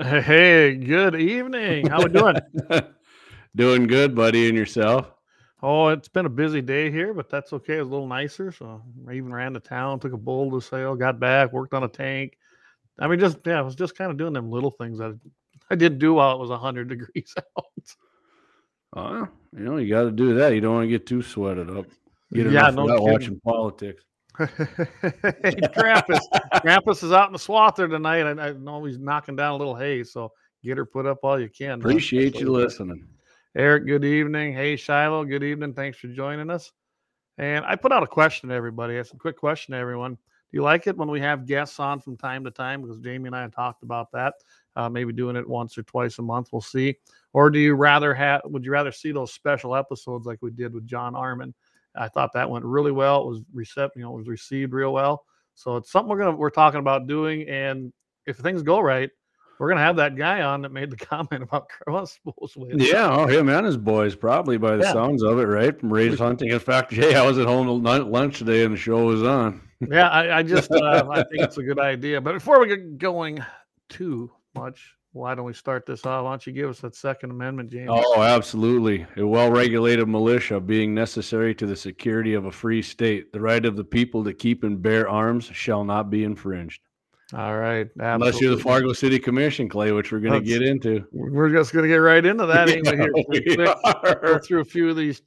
Hey, good evening. How we doing? Doing good, buddy, and yourself? Oh, it's been a busy day here, but that's okay. It's a little nicer. So I even ran to town, took a bull to sale, got back, worked on a tank. I mean, just yeah, I was just kind of doing them little things that I didn't do while it was hundred degrees out. Uh, you know, you got to do that. You don't want to get too sweated up. Get Yeah, no watching politics. hey, Krampus. Krampus is out in the swather tonight. I, I know he's knocking down a little hay, so get her put up all you can. Appreciate you what it is. listening. Eric, good evening. Hey, Shiloh, good evening. Thanks for joining us. And I put out a question to everybody. It's a quick question to everyone. Do you like it when we have guests on from time to time? Because Jamie and I have talked about that. Uh, maybe doing it once or twice a month. We'll see. Or do you rather have? Would you rather see those special episodes like we did with John Armin? I thought that went really well. It was received, you know, it was received real well. So it's something we're gonna we're talking about doing. And if things go right, we're gonna have that guy on that made the comment about crossbows with. Yeah, oh, him and his boys, probably by the Yeah. sounds of it, right? From Ray's hunting. In fact, hey, I was at home at lunch today and the show was on. yeah, I, I just uh, I think it's a good idea. But before we get going too much, why don't we start this off? Why don't you give us that Second Amendment, James? Oh, absolutely. A well regulated militia being necessary to the security of a free state. The right of the people to keep and bear arms shall not be infringed. All right, Unless you're the. Fargo City Commission, Clay, which we're going to get into. We're just gonna get right into that. Yeah. Go through a few of these.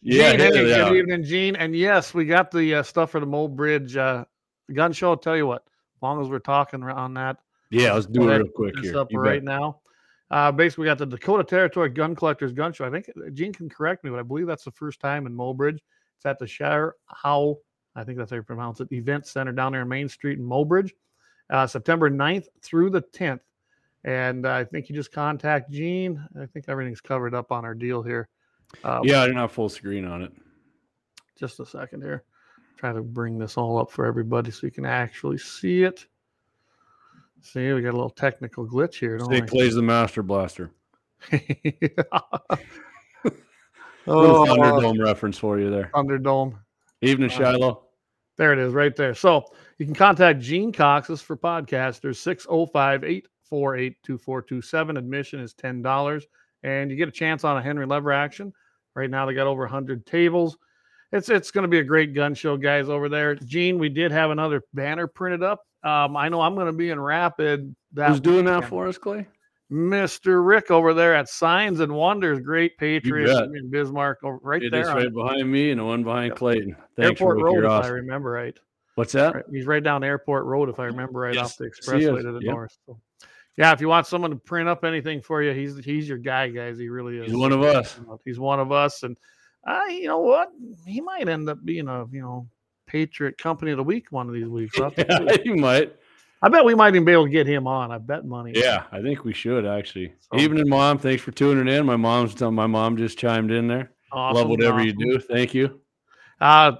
Yeah, Gene, hey, good evening, Gene. And yes, we got the uh, stuff for the Mobridge uh, gun show. I'll tell you what, as long as we're talking on that, Yeah, let's do it real quick here. up You right bet. now. Uh, basically, we got the Dakota Territory Gun Collectors Gun Show. I think Gene can correct me, but I believe that's the first time in Mobridge. It's at the Scherr Howe, I think that's how you pronounce it, Event Center down there in Main Street in Mobridge, uh, September 9th through the 10th. And uh, I think you just contact Gene. I think everything's covered up on our deal here. Uh, Yeah, I didn't have full screen on it. Just a second here. Try to bring this all up for everybody so you can actually see it. See, we got a little technical glitch here. Don't we? Clay's the Master Blaster. oh, Little Thunderdome reference for you there. Thunderdome. Evening, Uh, Shiloh. There it is, right there. So you can contact Gene Cox's for podcasters 605 848 2427. Admission is $10, and you get a chance on a Henry Lever action. Right now, they got over 100 tables. It's it's going to be a great gun show, guys, over there. Gene, we did have another banner printed up. Um, I know I'm going to be in Rapid. That Who's doing that for us, Clay? Mr. Rick over there at Signs and Wonders, great patriot bet. in Bismarck, right It there. is right behind me and the one behind Yep. Clayton. Thanks, Airport Rick. Road, if I remember right. What's that? Right, He's right down Airport Road, if I remember right Yes, off the expressway to the Yep. north. So, yeah, if you want someone to print up anything for you, he's he's your guy, guys. He really is. He's one of us. He's one of us, and I, you know what? He might end up being a you know Patriot Company of the Week one of these weeks. We'll Yeah, you might. I bet we might even be able to get him on. I bet money. Yeah, I think we should actually. So- Evening, mom. Thanks for tuning in. My mom's done. my mom just chimed in there. Awesome, Love whatever you do. Thank you. Uh,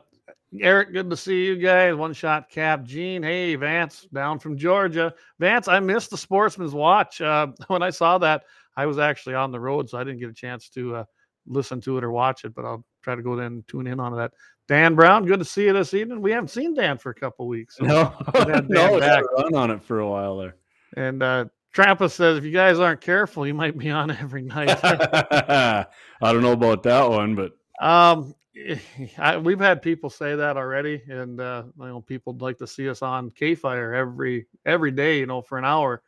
Eric, good to see you guys. One shot cap. Gene, hey, Vance, down from Georgia. Vance, I missed the Sportsman's Watch. Uh, when I saw that, I was actually on the road, so I didn't get a chance to uh, listen to it or watch it, but I'll try to go then and tune in on that. Dan Brown, good to see you this evening. We haven't seen Dan for a couple weeks. so- No, Good to have Dan no, back. a run on it for a while there. And uh, Trampa says, if you guys aren't careful, you might be on every night. I don't know about that one, but Um, I, we've had people say that already, and uh, you know, people like to see us on KFYR every every day, you know, for an hour.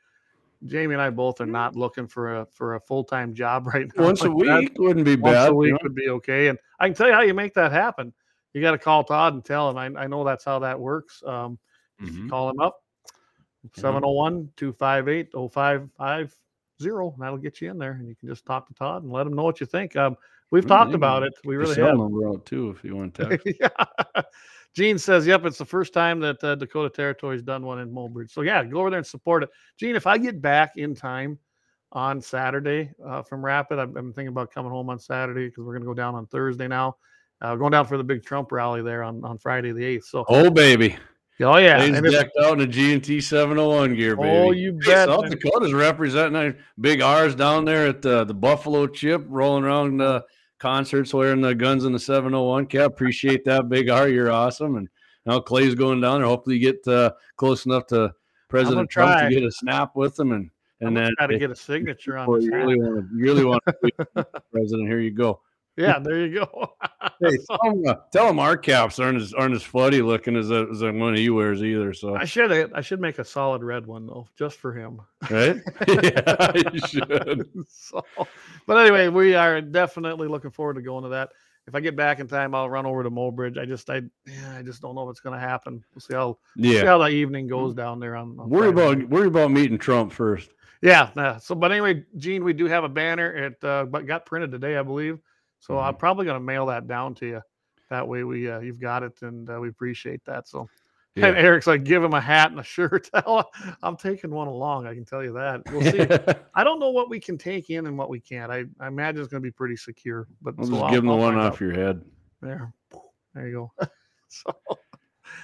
Jamie and I both are not looking for a for a full time job right now. once a like that. week wouldn't be once bad. a you week know? would be okay. And I can tell you how you make that happen. You got to call Todd and tell him. I, I know that's how that works. Um, Mhm. call him up Yeah. 701 258 0550. That'll get you in there, and you can just talk to Todd and let him know what you think. Um, we've Mm, talked about it. We really have. number out too if you want to. text. yeah. Gene says, "Yep, it's the first time that uh, Dakota Territory's done one in Mobridge." So yeah, go over there and support it. Gene, if I get back in time on Saturday uh, from Rapid, I'm, I'm thinking about coming home on Saturday because we're going to go down on Thursday now. Uh, going down for the big Trump rally there on, on Friday the eighth. So Oh baby, oh yeah, Lane's if- decked out in a G&T 701 gear, baby. oh you Hey, bet. South. Dakota's representing big R's down there at the, the Buffalo Chip, rolling around uh, concerts wearing the guns in the 701 cap. Appreciate that, big R. You're awesome. And now Clay's going down there. Hopefully, you get uh, close enough to President Trump to get a snap with him. And and then got to get a signature on you really want to, you really want to be president. Here you go. Yeah, there you go. Hey, tell him, uh, tell him our caps aren't as aren't as funny looking as the, as one he wears either. So I should I should make a solid red one though, just for him. right? yeah, you should. so, but anyway, we are definitely looking forward to going to that. If I get back in time, I'll run over to Mobridge. I just I yeah, I just don't know if it's going to happen. We'll see how see Yeah. how the evening goes down there on. on Worry Friday. about worry about meeting Trump first. Yeah, yeah. So, but anyway, Gene, we do have a banner. It uh, but got printed today, I believe. So I'm probably going to mail that down to you. That way, we uh, you've got it, and uh, we appreciate that. So, and Eric's like, give him a hat and a shirt. I'm taking one along. I can tell you that. We'll see. I don't know what we can take in and what we can't. I, I imagine it's going to be pretty secure. But I'll so just I'll- give him the one off out. your head. There, there you go. so,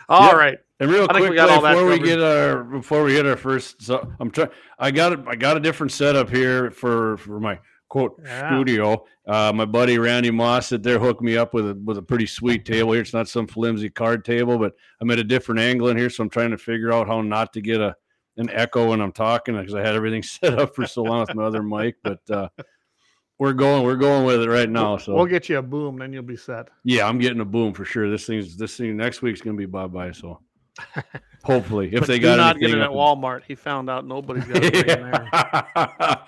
all Yep. right. And real quick, we got Clay, all that before we get our before we hit our first, so I'm trying. I got a, I got a different setup here for for my quote Yeah. studio. Uh, my buddy Randy Moss at there hooked me up with a with a pretty sweet table here. It's not some flimsy card table, but I'm at a different angle in here, so I'm trying to figure out how not to get a an echo when I'm talking because I had everything set up for so long with my other mic. But uh, we're going we're going with it right now. So We'll get you a boom, then you'll be set. yeah, I'm getting a boom for sure. This thing's this thing next week's gonna be bye bye. So hopefully, if But they got not get it at Walmart. He found out nobody's got it in there.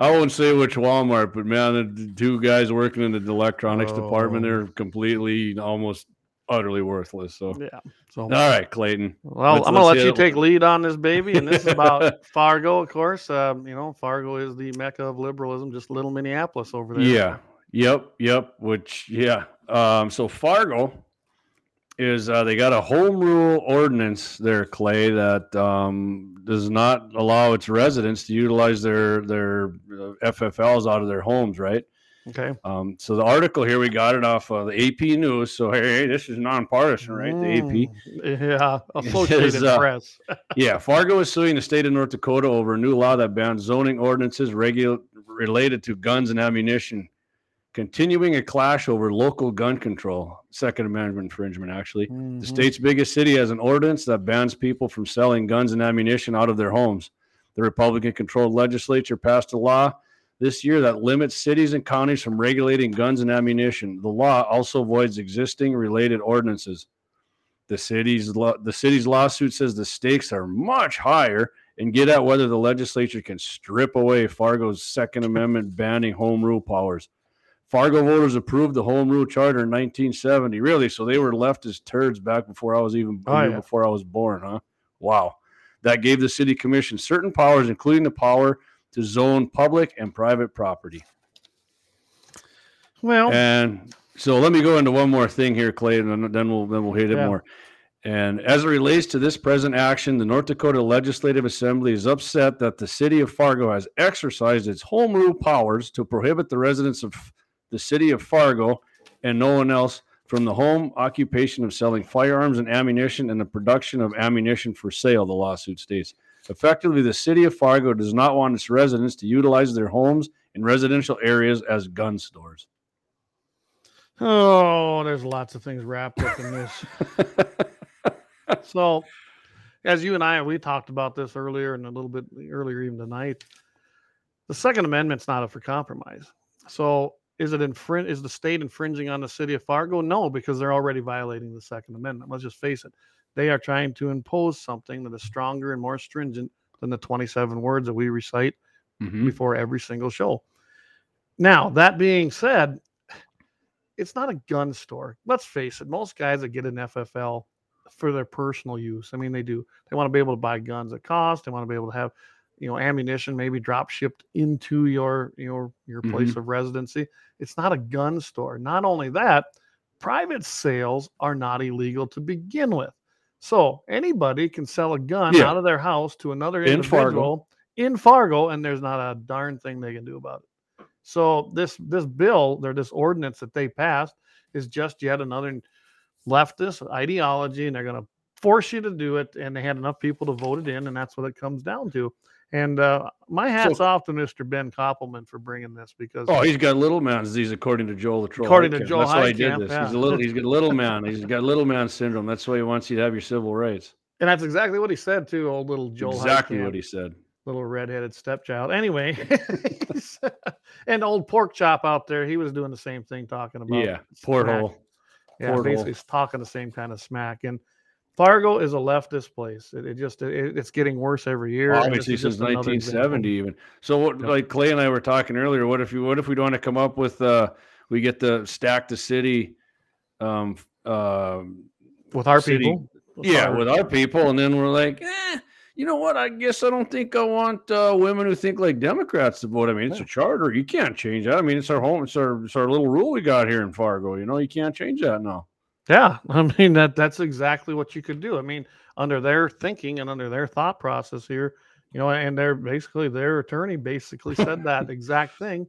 I won't say which Walmart, but man, the two guys working in the electronics department, Oh. they're completely, almost utterly worthless. So, Yeah. So all right, Clayton. Well, Let's- I'm gonna let's you it. take lead on this baby, and this is about Fargo, of course. Um, you know, Fargo is the mecca of liberalism, just little Minneapolis over there. Yeah. Yep. Yep. Which, yeah. Um, so Fargo is uh, they got a home rule ordinance there, Clay, that um, does not allow its residents to utilize their their uh, FFLs out of their homes, right? Okay. Um, so the article here we got it off of the AP News. So hey, this is nonpartisan, right? The AP. Mm, Yeah. Associated uh, Press. Yeah, Fargo is suing the state of North Dakota over a new law that bans zoning ordinances regu- related to guns and ammunition, continuing a clash over local gun control. Second Amendment infringement, actually. The Mhm. state's biggest city has an ordinance that bans people from selling guns and ammunition out of their homes. The Republican controlled legislature passed a law this year that limits cities and counties from regulating guns and ammunition. The law also voids existing related ordinances. The city's law, the city's lawsuit says the stakes are much higher and get at whether the legislature can strip away Fargo's Second Amendment banning home rule powers. Fargo voters approved the home rule charter in 1970. Really? So they were leftist turds back before I was even Oh, yeah. before I was born, huh? Wow. That gave the city commission certain powers, including the power to zone public and private property. Well, And so let me go into one more thing here, Clay, and then- then we'll then we'll hit it Yeah. more. And as it relates to this present action, the North Dakota Legislative Assembly is upset that the city of Fargo has exercised its home rule powers to prohibit the residents of the city of Fargo and no one else from the home occupation of selling firearms and ammunition and the production of ammunition for sale, the lawsuit states. Effectively, the city of Fargo does not want its residents to utilize their homes in residential areas as gun stores. oh, there's lots of things wrapped up in this. so, as you and I, we talked about this earlier and a little bit earlier even tonight. The Second Amendment's not up for compromise. So, is it infring? Is the state infringing on the city of Fargo? No, because they're already violating the Second Amendment. Let's just face it; they are trying to impose something that is stronger and more stringent than the 27 words that we recite Mhm. before every single show. Now, that being said, it's not a gun store. Let's face it, most guys that get an FFL for their personal use. I mean, they do. They want to be able to buy guns at cost. They want to be able to have, you know, ammunition maybe drop shipped into your your your place mm-hmm. of residency. It's not a gun store. Not only that, private sales are not illegal to begin with. So anybody can sell a gun Yeah. out of their house to another In Fargo. individual in Fargo, and there's not a darn thing they can do about it. So this this bill or this ordinance that they passed is just yet another leftist ideology, and they're going to force you to do it. And they had enough people to vote it in, and that's what it comes down to. And uh, my hats off to Mr. Ben Koppelman for bringing this because Oh, he's got little man disease according to Joel the Troll. According to Joel that's why he did this. Yeah. He's a little, he's got little man. He's got little man syndrome. That's why he wants you to have your civil rights. and that's exactly what he said too. Old little Joel. exactly Heitkamp. what he said. little redheaded stepchild. Anyway, and old pork chop out there, he was doing the same thing, talking about Yeah, porthole. yeah, porthole. basically it's talking the same kind of smack. And Fargo is a leftist place. It, it just it, it's getting worse every year. this Obviously, since just another example. 1970, even. So, what, like Clay and I were talking earlier, what if you, what if we want to come up with, uh, we get the stack the city, um, um, with our city- people. yeah, our- with our people, and then we're like, eh, you know what? I guess I don't think I want uh, women who think like Democrats to vote. I mean, it's a charter. You can't change that. I mean, it's our home. It's our it's our little rule we got here in Fargo. You know, you can't change that now. Yeah, I mean that that's exactly what you could do. I mean, under their thinking and under their thought process here, you know, and they're basically their attorney basically said that exact thing.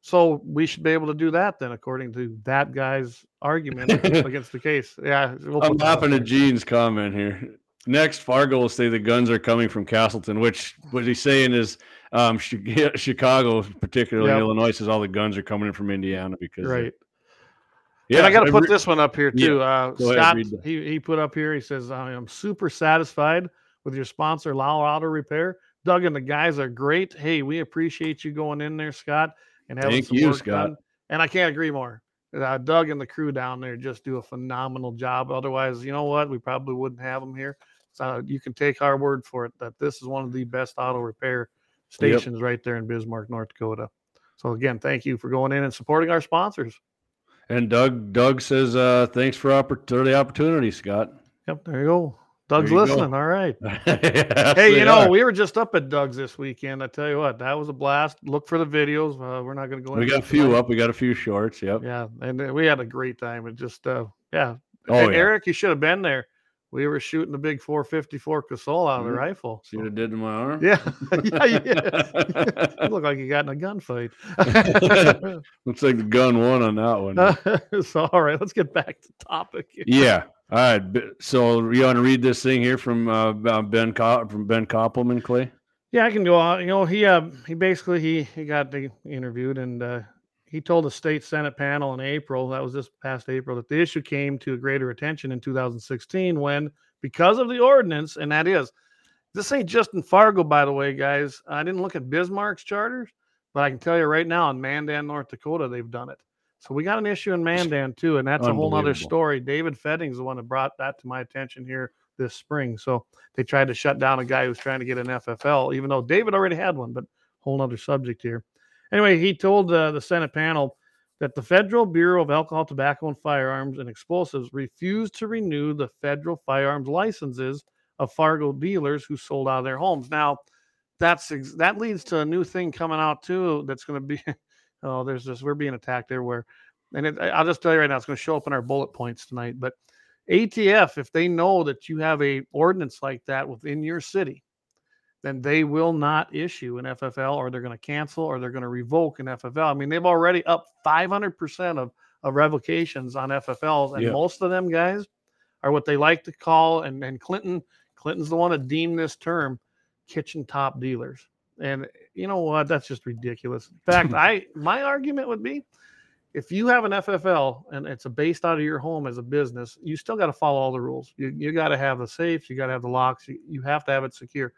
So we should be able to do that then, according to that guy's argument against the case. Yeah, we'll I'm put that up laughing at. Gene's comment here. Next, Fargo will say the guns are coming from Castleton, which what he's saying is um, Chicago, particularly Yep. Illinois, says all the guns are coming in from Indiana because right. Yeah, and I got to put re- this one up here Yeah, too. Uh, go ahead, Scott, read he, he put up here. He says, "I am super satisfied with your sponsor, Lauer Auto Repair. Doug and the guys are great. Hey, we appreciate you going in there, Scott, and having Thank some you, work Scott. done. And I can't agree more. Uh, Doug and the crew down there just do a phenomenal job. Otherwise, you know what? We probably wouldn't have them here. So you can take our word for it that this is one of the best auto repair stations right there in Bismarck, North Dakota. So again, thank you for going in and supporting our sponsors. And Doug Doug says, uh, thanks for, oppor- for the opportunity, Scott. Yep, there you go. Doug's you go. listening. All right. Yes, Hey, you know, are. we were just up at Doug's this weekend. I tell you what, that was a blast. Look for the videos. Uh, we're not going to go. we got a few tonight. up. We got a few shorts. Yep. Yeah, and uh, we had a great time. It just, uh, yeah. Oh, and yeah. Eric, you should have been there. We were shooting the big 454 Casull out of the Mhm. rifle. See so- what it did to my arm? Yeah, yeah, yeah. you look like you got in a gunfight. Looks like the gun won on that one. so, all right, let's get back to topic. here. yeah. All right. So you want to read this thing here from uh, uh, Ben Co- from Ben Koppelman, Clay? Yeah, I can go on. You know, he uh, he basically he he got the interviewed and uh, he told the state senate panel in April that was this past April that the issue came to greater attention in 2016 when because of the ordinance and that is this ain't just in Fargo by the way, guys. I didn't look at Bismarck's charters, but I can tell you right now in Mandan, North Dakota, they've done it. So we got an issue in Mandan too, and that's a whole other story. David Fedding's the one that brought that to my attention here this spring. So they tried to shut down a guy who's trying to get an FFL, even though David already had one, but whole nother subject here. Anyway, he told uh, the Senate panel that the Federal Bureau of Alcohol, Tobacco, and Firearms and Explosives refused to renew the federal firearms licenses of Fargo dealers who sold out of their homes. Now, that's ex- that leads to a new thing coming out too. That's going to be, oh, there's this. We're being attacked everywhere, and it, I'll just tell you right now, it's going to show up in our bullet points tonight. But ATF, if they know that you have a ordinance like that within your city, then they will not issue an FFL or they're going to cancel or they're going to revoke an FFL. I mean, they've already up 500% of, of revocations on FFLs. And Yeah. most of them guys are what they like to call, and, and Clinton, Clinton's the one to deem this term kitchen top dealers. And you know what? That's just ridiculous. In fact, I my argument would be if you have an FFL and it's a based out of your home as a business, you still got to follow all the rules. You, you got to have the safes, you got to have the locks, you, you have to have it secure.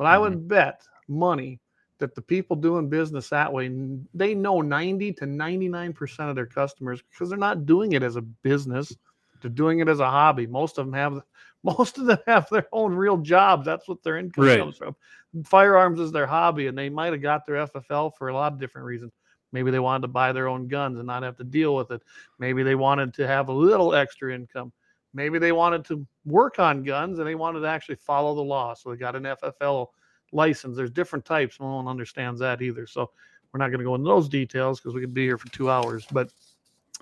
But I would mm-hmm. bet money that the people doing business that way, they know 90 to 99% of their customers because they're not doing it as a business. They're doing it as a hobby. Most of them have most of them have their own real jobs. That's what their income Right. comes from. Firearms is their hobby, and they might have got their FFL for a lot of different reasons. Maybe they wanted to buy their own guns and not have to deal with it. Maybe they wanted to have a little extra income. Maybe they wanted to work on guns and they wanted to actually follow the law. So they got an FFL license. There's different types. No one understands that either. So we're not going to go into those details because we could be here for two hours. But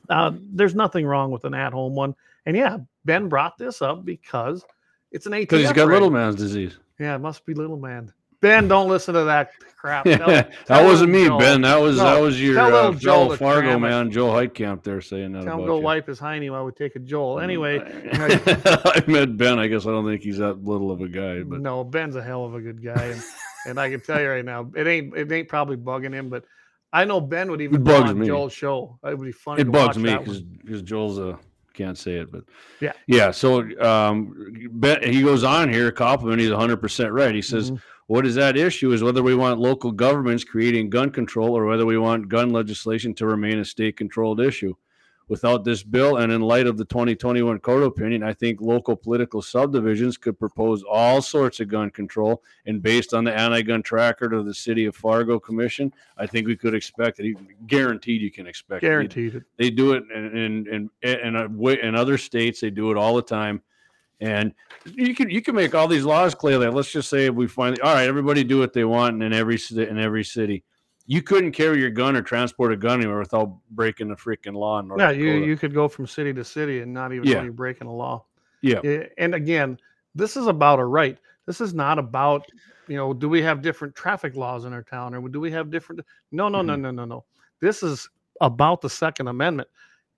uh, there's nothing wrong with an at-home one. And yeah, Ben brought this up because it's an ATF. Because he's got little man's disease. Yeah, it must be little man. Ben, don't listen to that crap. Tell- that tell wasn't me, Joe- Ben. That was No, that was your uh, Joe fellow Fargo man, Joe Heitkamp, there saying that Tell him about go you. wipe his hiney while we take a Joel. Anyway, I met Ben. I guess I don't think he's that little of a guy, but no, Ben's a hell of a good guy, and, and I can tell you right now, it ain't it ain't probably bugging him, but I know Ben would even go bugs me. Joel's show. It would be funny. it to bugs me because Joel's a can't say it, but Yeah. yeah. So um, Ben, he goes on here, compliment. He's 100 percent right. He says Mhm. What is that issue is whether we want local governments creating gun control or whether we want gun legislation to remain a state controlled issue. Without this bill, and in light of the 2021 court opinion, I think local political subdivisions could propose all sorts of gun control. And based on the anti gun tracker of the City of Fargo Commission, I think we could expect it. Guaranteed, you can expect it. Guaranteed it. They do it in in in in, a way, in other states. They do it all the time, and you can you can make all these laws clear. That let's just say we finally all right, everybody do what they want in every in every city. You couldn't carry your gun or transport a gun anywhere without breaking the freaking law. In North Yeah, you Dakota. you could go from city to city and not even Yeah. know you're breaking a law. yeah, Eh, And again, this is about a right. This is not about, you know, do we have different traffic laws in our town or do we have different? No, no, no, Mhm. no, no, no. This is about the Second Amendment.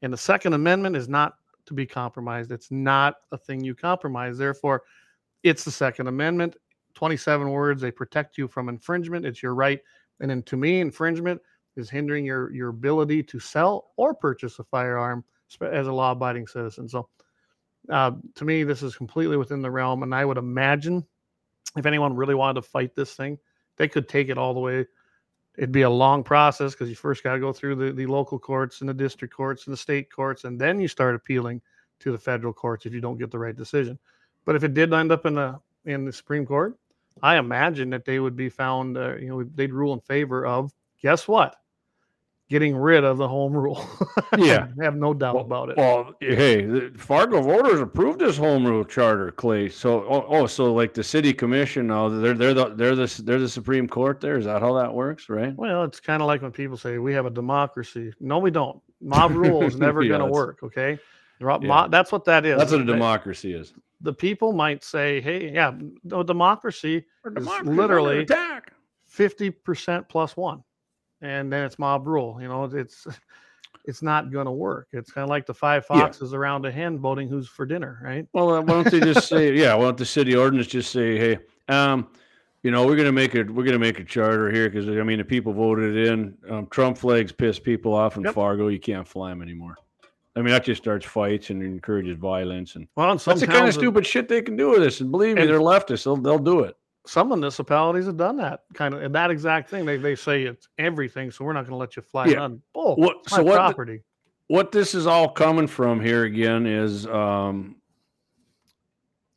And the Second Amendment is not to be compromised. It's not a thing you compromise. Therefore, it's the Second Amendment. 27 words. They protect you from infringement. It's your right. And then to me, infringement is hindering your your ability to sell or purchase a firearm as a law-abiding citizen. So, uh, to me, this is completely within the realm. And I would imagine if anyone really wanted to fight this thing, they could take it all the way. It'd be a long process because you first got to go through the, the local courts and the district courts and the state courts, and then you start appealing to the federal courts if you don't get the right decision. But if it did end up in the in the Supreme Court, I imagine that they would be found, uh, you know, they'd rule in favor of guess what? Getting rid of the home rule. Yeah. I have no doubt Well- about it. Well, eh, hey, the Fargo voters approved this home rule charter, Clay. So, oh, oh, so like the city commission now, they're they're the they're the they're the Supreme Court. There is that how that works, right? Well, it's kind of like when people say we have a democracy. No, we don't. Mob rule is never Yeah, going to work. Okay, Yeah. that's what that is. That's what a democracy is. The people might say, "Hey, yeah, no, democracy Our is literally fifty percent plus one," and then it's mob rule. You know, it's it's not going to work. It's kind of like the five Yeah. foxes around a hen voting who's for dinner, right? Well, uh, why don't they just say, yeah? Why don't the city ordinance just say, hey, um, you know, we're gonna make it, we're gonna make a charter here because I mean, the people voted in. Um, Trump flags piss people off in Yep. Fargo. You can't fly them anymore. I mean, that just starts fights and encourages violence, and Well, that's the kind of stupid shit they can do with this. And believe me, they're leftists. They'll they'll do it. Some municipalities have done that kind of that exact thing. They they say it's everything, so we're not going to let you fly Yeah. none. Bull. What- so my what property. what this is all coming from here again is um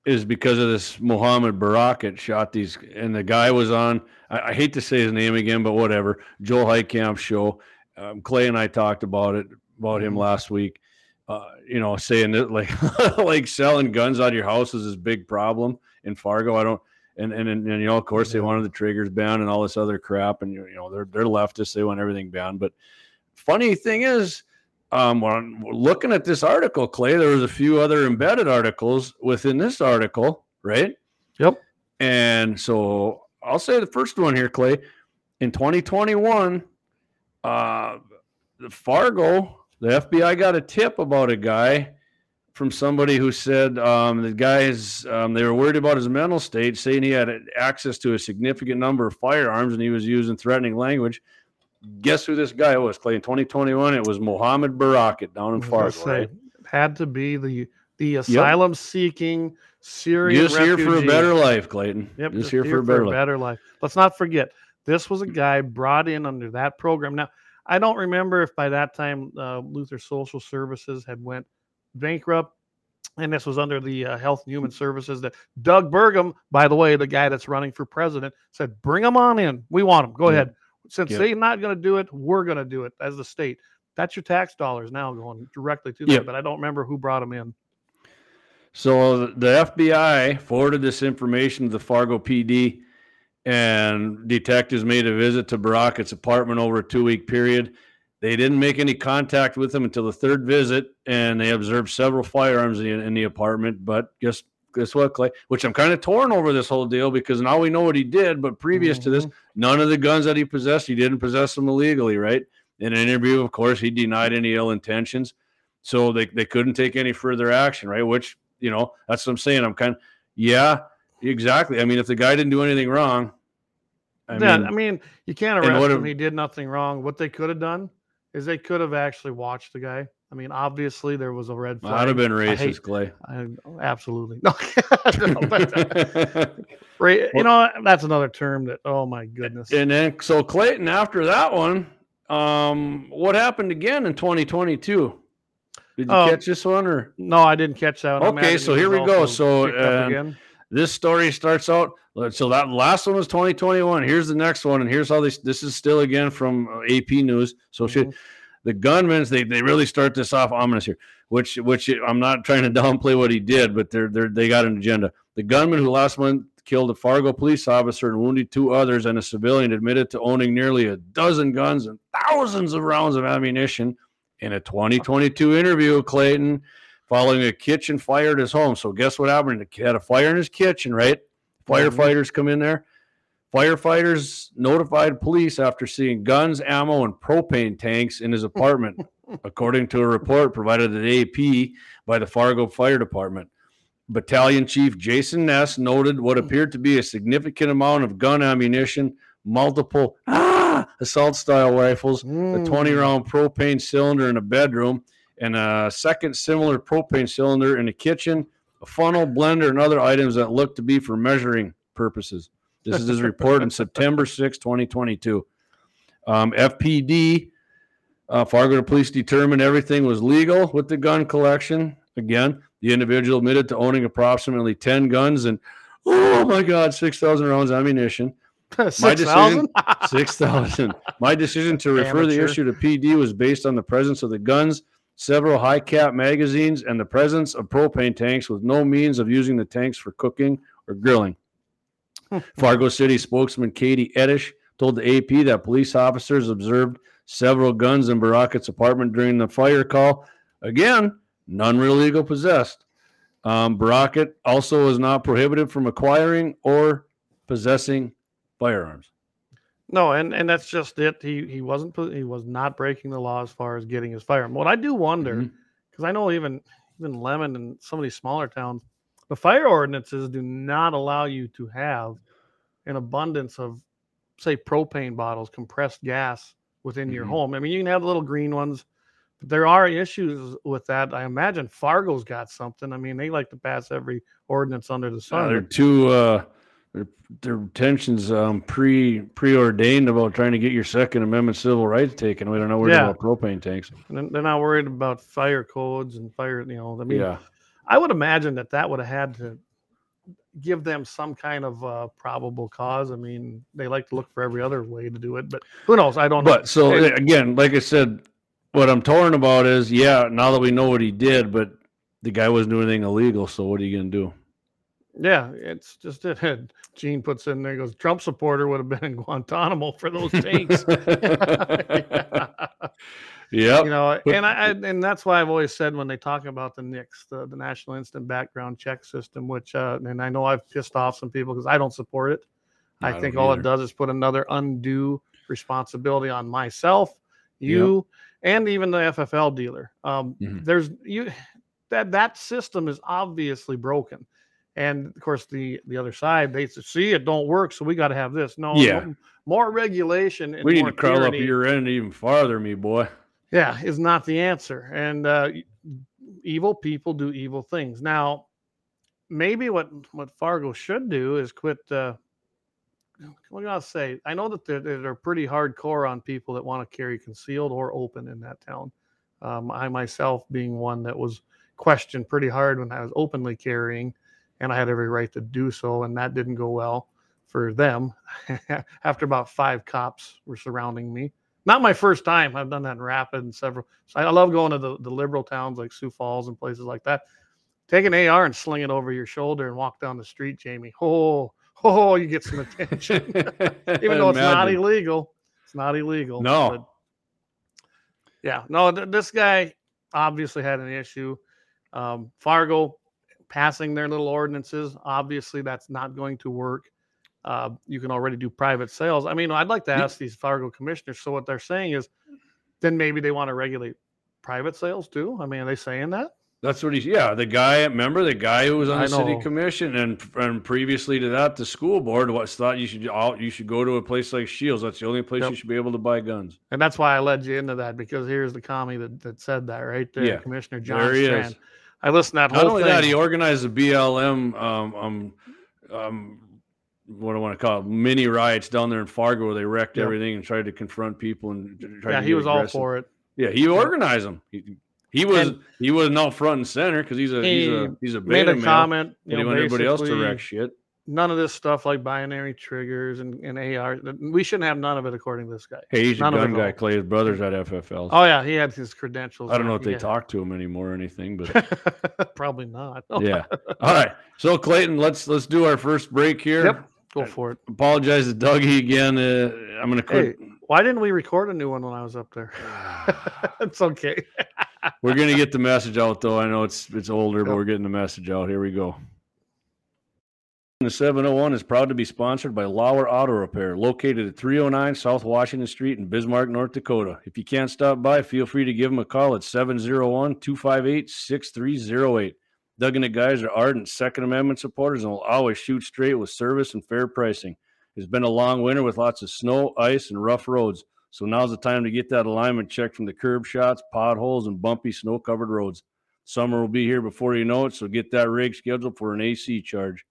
is because of this Mohammed Barakat shot these and the guy was on I, I hate to say his name again but whatever Joel Heitkamp show um, Clay and I talked about it about him Mhm. last week uh, you know saying that like like selling guns out of your house is this big problem in Fargo I don't and and, and, and you know of course they wanted the triggers banned and all this other crap and you know they're they're leftists they want everything banned but funny thing is um, when looking at this article, Clay, there was a few other embedded articles within this article, right? Yep. And so I'll say the first one here, Clay. In 2021, uh, the Fargo, the FBI got a tip about a guy from somebody who said um, the guys um, they were worried about his mental state, saying he had access to a significant number of firearms and he was using threatening language. Guess who this guy was, Clay? In 2021, it was Mohammed Barakat down in I was gonna Fargo. Right? had to be the the asylum seeking Syrian Just here for a better life, Clayton. Yep, just, here, for a better life. Let's not forget, this was a guy brought in under that program. Now, I don't remember if by that time uh, Luther Social Services had went bankrupt, and this was under the uh, Health and Human Services. That Doug Burgum, by the way, the guy that's running for president, said, "Bring them on in. We want them. Go Yep. ahead. Since Yep. they're not going to do it, we're going to do it as the state." That's your tax dollars now going directly to them. But I don't remember who brought them in. So the FBI forwarded this information to the Fargo PD, and detectives made a visit to Barakat's apartment over a two-week period. They didn't make any contact with him until the third visit, and they observed several firearms in, in the apartment. But guess guess what, Clay? Which I'm kind of torn over this whole deal because now we know what he did, but previous to this, mm-hmm. none of the guns that he possessed, he didn't possess them illegally, right? In an interview, of course, he denied any ill intentions. So they, they couldn't take any further action, right? Which, you know, that's what I'm saying. I'm kind of, yeah, exactly. I mean, if the guy didn't do anything wrong, I yeah, mean, I mean, you can't arrest him. He did nothing wrong. What they could have done is they could have actually watched the guy. I mean, obviously there was a red flag. I'd have been racist, hate- Clay. I, absolutely no. No, but, ra- you know, that's another term that. Oh my goodness. and then so Clayton after that one, um, what happened again in 2022? Did you Oh, catch this one or? no, I didn't catch that. one. Okay, so here we go. So, um, again. This story starts out so that last one was 2021 here's the next one and here's how this this is still again from uh, ap news. So Mhm. the gunmen they, they really start this off ominous here which which i'm not trying to downplay what he did but they're, they're they got an agenda. The gunman who last month killed a fargo police officer and wounded two others and a civilian admitted to owning nearly a dozen guns and thousands of rounds of ammunition in a 2022 interview with clayton following a kitchen fire at his home. So guess what happened? He had a fire in his kitchen, right? Firefighters come in there. Firefighters notified police after seeing guns, ammo, and propane tanks in his apartment, according to a report provided at AP by the Fargo Fire Department. Battalion Chief Jason Ness noted what appeared to be a significant amount of gun ammunition, multiple ah, assault style rifles, a 20 Mm. round propane cylinder in a bedroom, and a second similar propane cylinder in the kitchen, a funnel, blender, and other items that look to be for measuring purposes. This is his report in September 6, 2022. Um, FPD, uh, Fargo Police determined everything was legal with the gun collection. Again, the individual admitted to owning approximately 10 guns and, oh my God, 6,000 rounds of ammunition. Six decision- thousand. Six thousand. My decision to refer the issue to PD was based on the presence of the guns, several high cap magazines, and the presence of propane tanks with no means of using the tanks for cooking or grilling. Fargo City spokesman Katie Ettish told the AP that police officers observed several guns in Barakat's apartment during the fire call. Again, none were illegal possessed. Um, Barackett also was not prohibited from acquiring or possessing firearms. No, and and that's just it. He he wasn't he was not breaking the law as far as getting his firearm. What I do wonder, because I know even even Lemmon and some of these smaller towns, the fire ordinances do not allow you to have an abundance of, say, propane bottles, compressed gas within your Mhm. home. I mean, you can have the little green ones, but there are issues with that. I imagine Fargo's got something. I mean, they like to pass every ordinance under the Uh, sun. they're too uh their their intentions um pre preordained about trying to get your second amendment civil rights taken away. They're not worried Yeah. about propane tanks. And they're not worried about fire codes and fire. You know, I mean, yeah. I would imagine that that would have had to give them some kind of uh, probable cause. I mean, they like to look for every other way to do it, but who knows? I don't know. But so And- uh, again, like I said, what I'm torn about is yeah, now that we know what he did, but the guy wasn't doing anything illegal, so what are you gonna do? Yeah, it's just it. And Gene puts in there goes Trump supporter would have been in Guantanamo for those tanks. Yep. you know, and I, I and that's why I've always said when they talk about the NICS, the, the National Instant Background Check System, which uh, and I know I've pissed off some people because I don't support it. I I think all either. it does is put another undue responsibility on myself, you, and even the FFL dealer. Um, Mhm. There's you that that system is obviously broken, and of course the the other side they say, see it don't work, so we got to have this. No, Yeah. no, more regulation. And we need to crawl up your end even farther, me boy. yeah is not the answer and uh, evil people do evil things now maybe what what fargo should do is quit uh what do i say i know that they're, they're pretty hardcore on people that want to carry concealed or open in that town um, i myself being one that was questioned pretty hard when i was openly carrying and i had every right to do so and that didn't go well for them after about five cops were surrounding me not my first time. I've done that in Rapid and several. So I love going to the, the liberal towns like Sioux Falls and places like that. Take an AR and sling it over your shoulder and walk down the street, Jamie. Oh, oh, you get some attention. Even though it's not illegal, it's not illegal. No. but- yeah, no. Th- this guy obviously had an issue. Um, Fargo passing their little ordinances. Obviously, that's not going to work. Uh, you can already do private sales. I mean, I'd like to ask these Fargo commissioners. So what they're saying is, then maybe they want to regulate private sales too. I mean, are they saying that? That's what he's. Yeah, the guy. Remember the guy who was on I the city commission, and and previously to that, the school board was thought you should all you should go to a place like Scheels. That's the only place Yep. you should be able to buy guns. And that's why I led you into that because here's the commie that, that said that right there, Yeah. Commissioner John There he Strand. is. I listened to that Not whole only thing. that, he organized the BLM. Um, um, um, what do I want to call it? Mini riots down there in Fargo where they wrecked Yep. everything and tried to confront people and yeah, he was all for it. Yeah, he organized them. He, he was And- he was not front and center because he's a he's a he's a Made a male, comment. You he know, everybody else to wreck shit. None of this stuff like binary triggers and, and AR. We shouldn't have none of it according to this guy. Hey, he's a None of gun guy. Clay, his brother's at FFL. Oh yeah, he had his credentials. I don't know if they talk to him anymore or anything, but Probably not. yeah. All right. So Clayton, let's let's do our first break here. Yep. Go for it. Apologize to Dougie again. Uh, I'm gonna quit. Why didn't we record a new one when I was up there? it's okay. We're gonna get the message out though. I know it's it's older, but we're getting the message out. Here we go. The 701 is proud to be sponsored by Lauer Auto Repair, located at 309 South Washington Street in Bismarck, North Dakota. If you can't stop by, feel free to give them a call at 701 258 6308. Doug and the guys are ardent Second Amendment supporters and will always shoot straight with service and fair pricing. It's been a long winter with lots of snow, ice, and rough roads. So now's the time to get that alignment checked from the curb shots, potholes, and bumpy snow covered roads. Summer will be here before you know it, so get that rig scheduled for an AC charge.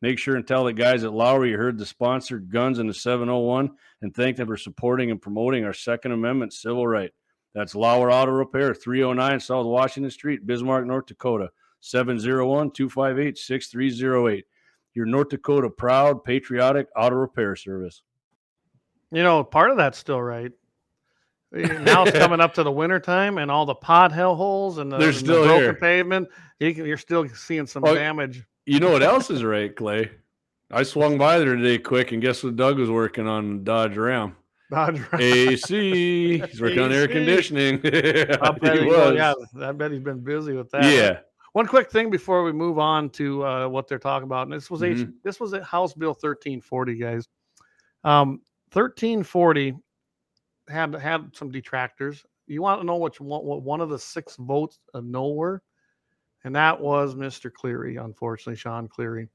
Make sure and tell the guys at Lowry you heard the sponsored guns in the 701 and thank them for supporting and promoting our Second Amendment civil right. That's Lauer Auto Repair, 309 South Washington Street, Bismarck, North Dakota, 701 258 6308. Your North Dakota proud, patriotic auto repair service. You know, part of that's still right. Eh, now it's coming up to the winter time and all the pot hell holes and the, and the broken here. pavement. You can, you're still seeing some Oh, damage. You know what else is right, Clay? I swung by there today quick, and guess what Doug was working on Dodge Ram? Dodge Ram. AC. He's working on air conditioning. I bet, he was. yeah, I bet he's been busy with that. Yeah. One quick thing before we move on to uh, what they're talking about, and this was H, Mhm. this was a House Bill 1340, guys. Um, 1340 had had some detractors. You want to know which one, what one of the six votes of no were, and that was Mr. Cleary. Unfortunately, Sean Cleary,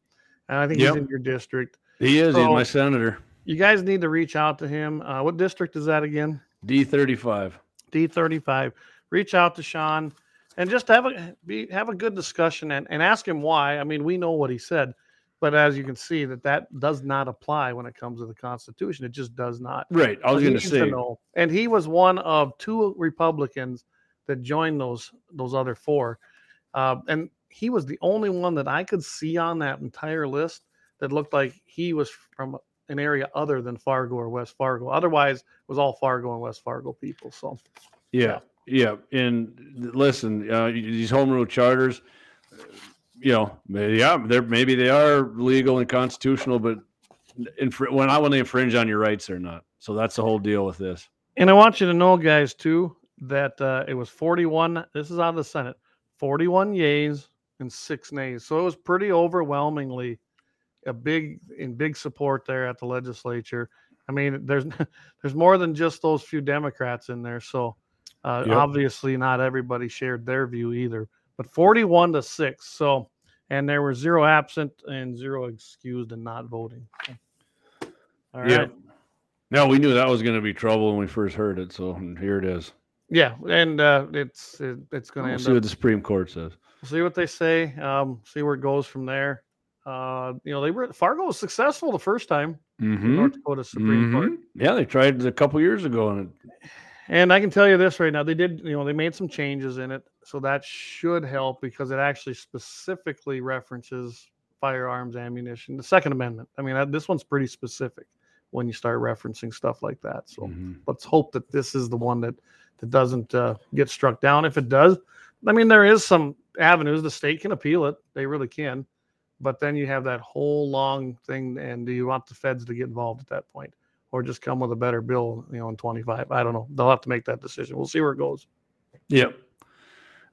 and I think Yep. he's in your district. He is. He's my senator. You guys need to reach out to him. Uh, what district is that again? D35. D35. Reach out to Sean and just have a be have a good discussion and, and ask him why. I mean, we know what he said, but as you can see, that that does not apply when it comes to the Constitution. It just does not. Right. I was going to say. And he was one of two Republicans that joined those those other four, uh, and he was the only one that I could see on that entire list that looked like he was from an area other than Fargo or West Fargo. Otherwise, it was all Fargo and West Fargo people. So. Yeah. Yeah. And listen, uh, these home rule charters, you know, maybe, yeah, they're maybe they are legal and constitutional, but infr- when I when they infringe on your rights, they're not. So that's the whole deal with this. And I want you to know, guys, too, that uh, it was 41. This is out of the Senate 41 yays and six nays. So it was pretty overwhelmingly a big in big support there at the legislature. I mean, there's there's more than just those few Democrats in there. So uh, Yep. obviously, not everybody shared their view either. But 41 to six. So, and there were zero absent and zero excused and not voting. All right. Yeah. No, we knew that was going to be trouble when we first heard it. So here it is. Yeah, and uh, it's it, it's going to We'll see up what the Supreme Court says. We'll see what they say. Um, see where it goes from there. Uh, you know, they were Fargo was successful the first time. Mm-hmm. North Dakota Supreme Court, Yeah, they tried it a couple years ago, and it, and I can tell you this right now: they did. You know, they made some changes in it, so that should help because it actually specifically references firearms, ammunition, the Second Amendment. I mean, this one's pretty specific when you start referencing stuff like that. So Mhm. let's hope that this is the one that that doesn't uh, get struck down. If it does, I mean, there is some avenues. The state can appeal it; they really can. But then you have that whole long thing, and do you want the feds to get involved at that point, or just come with a better bill, you know, in twenty five? I don't know. They'll have to make that decision. We'll see where it goes. Yep.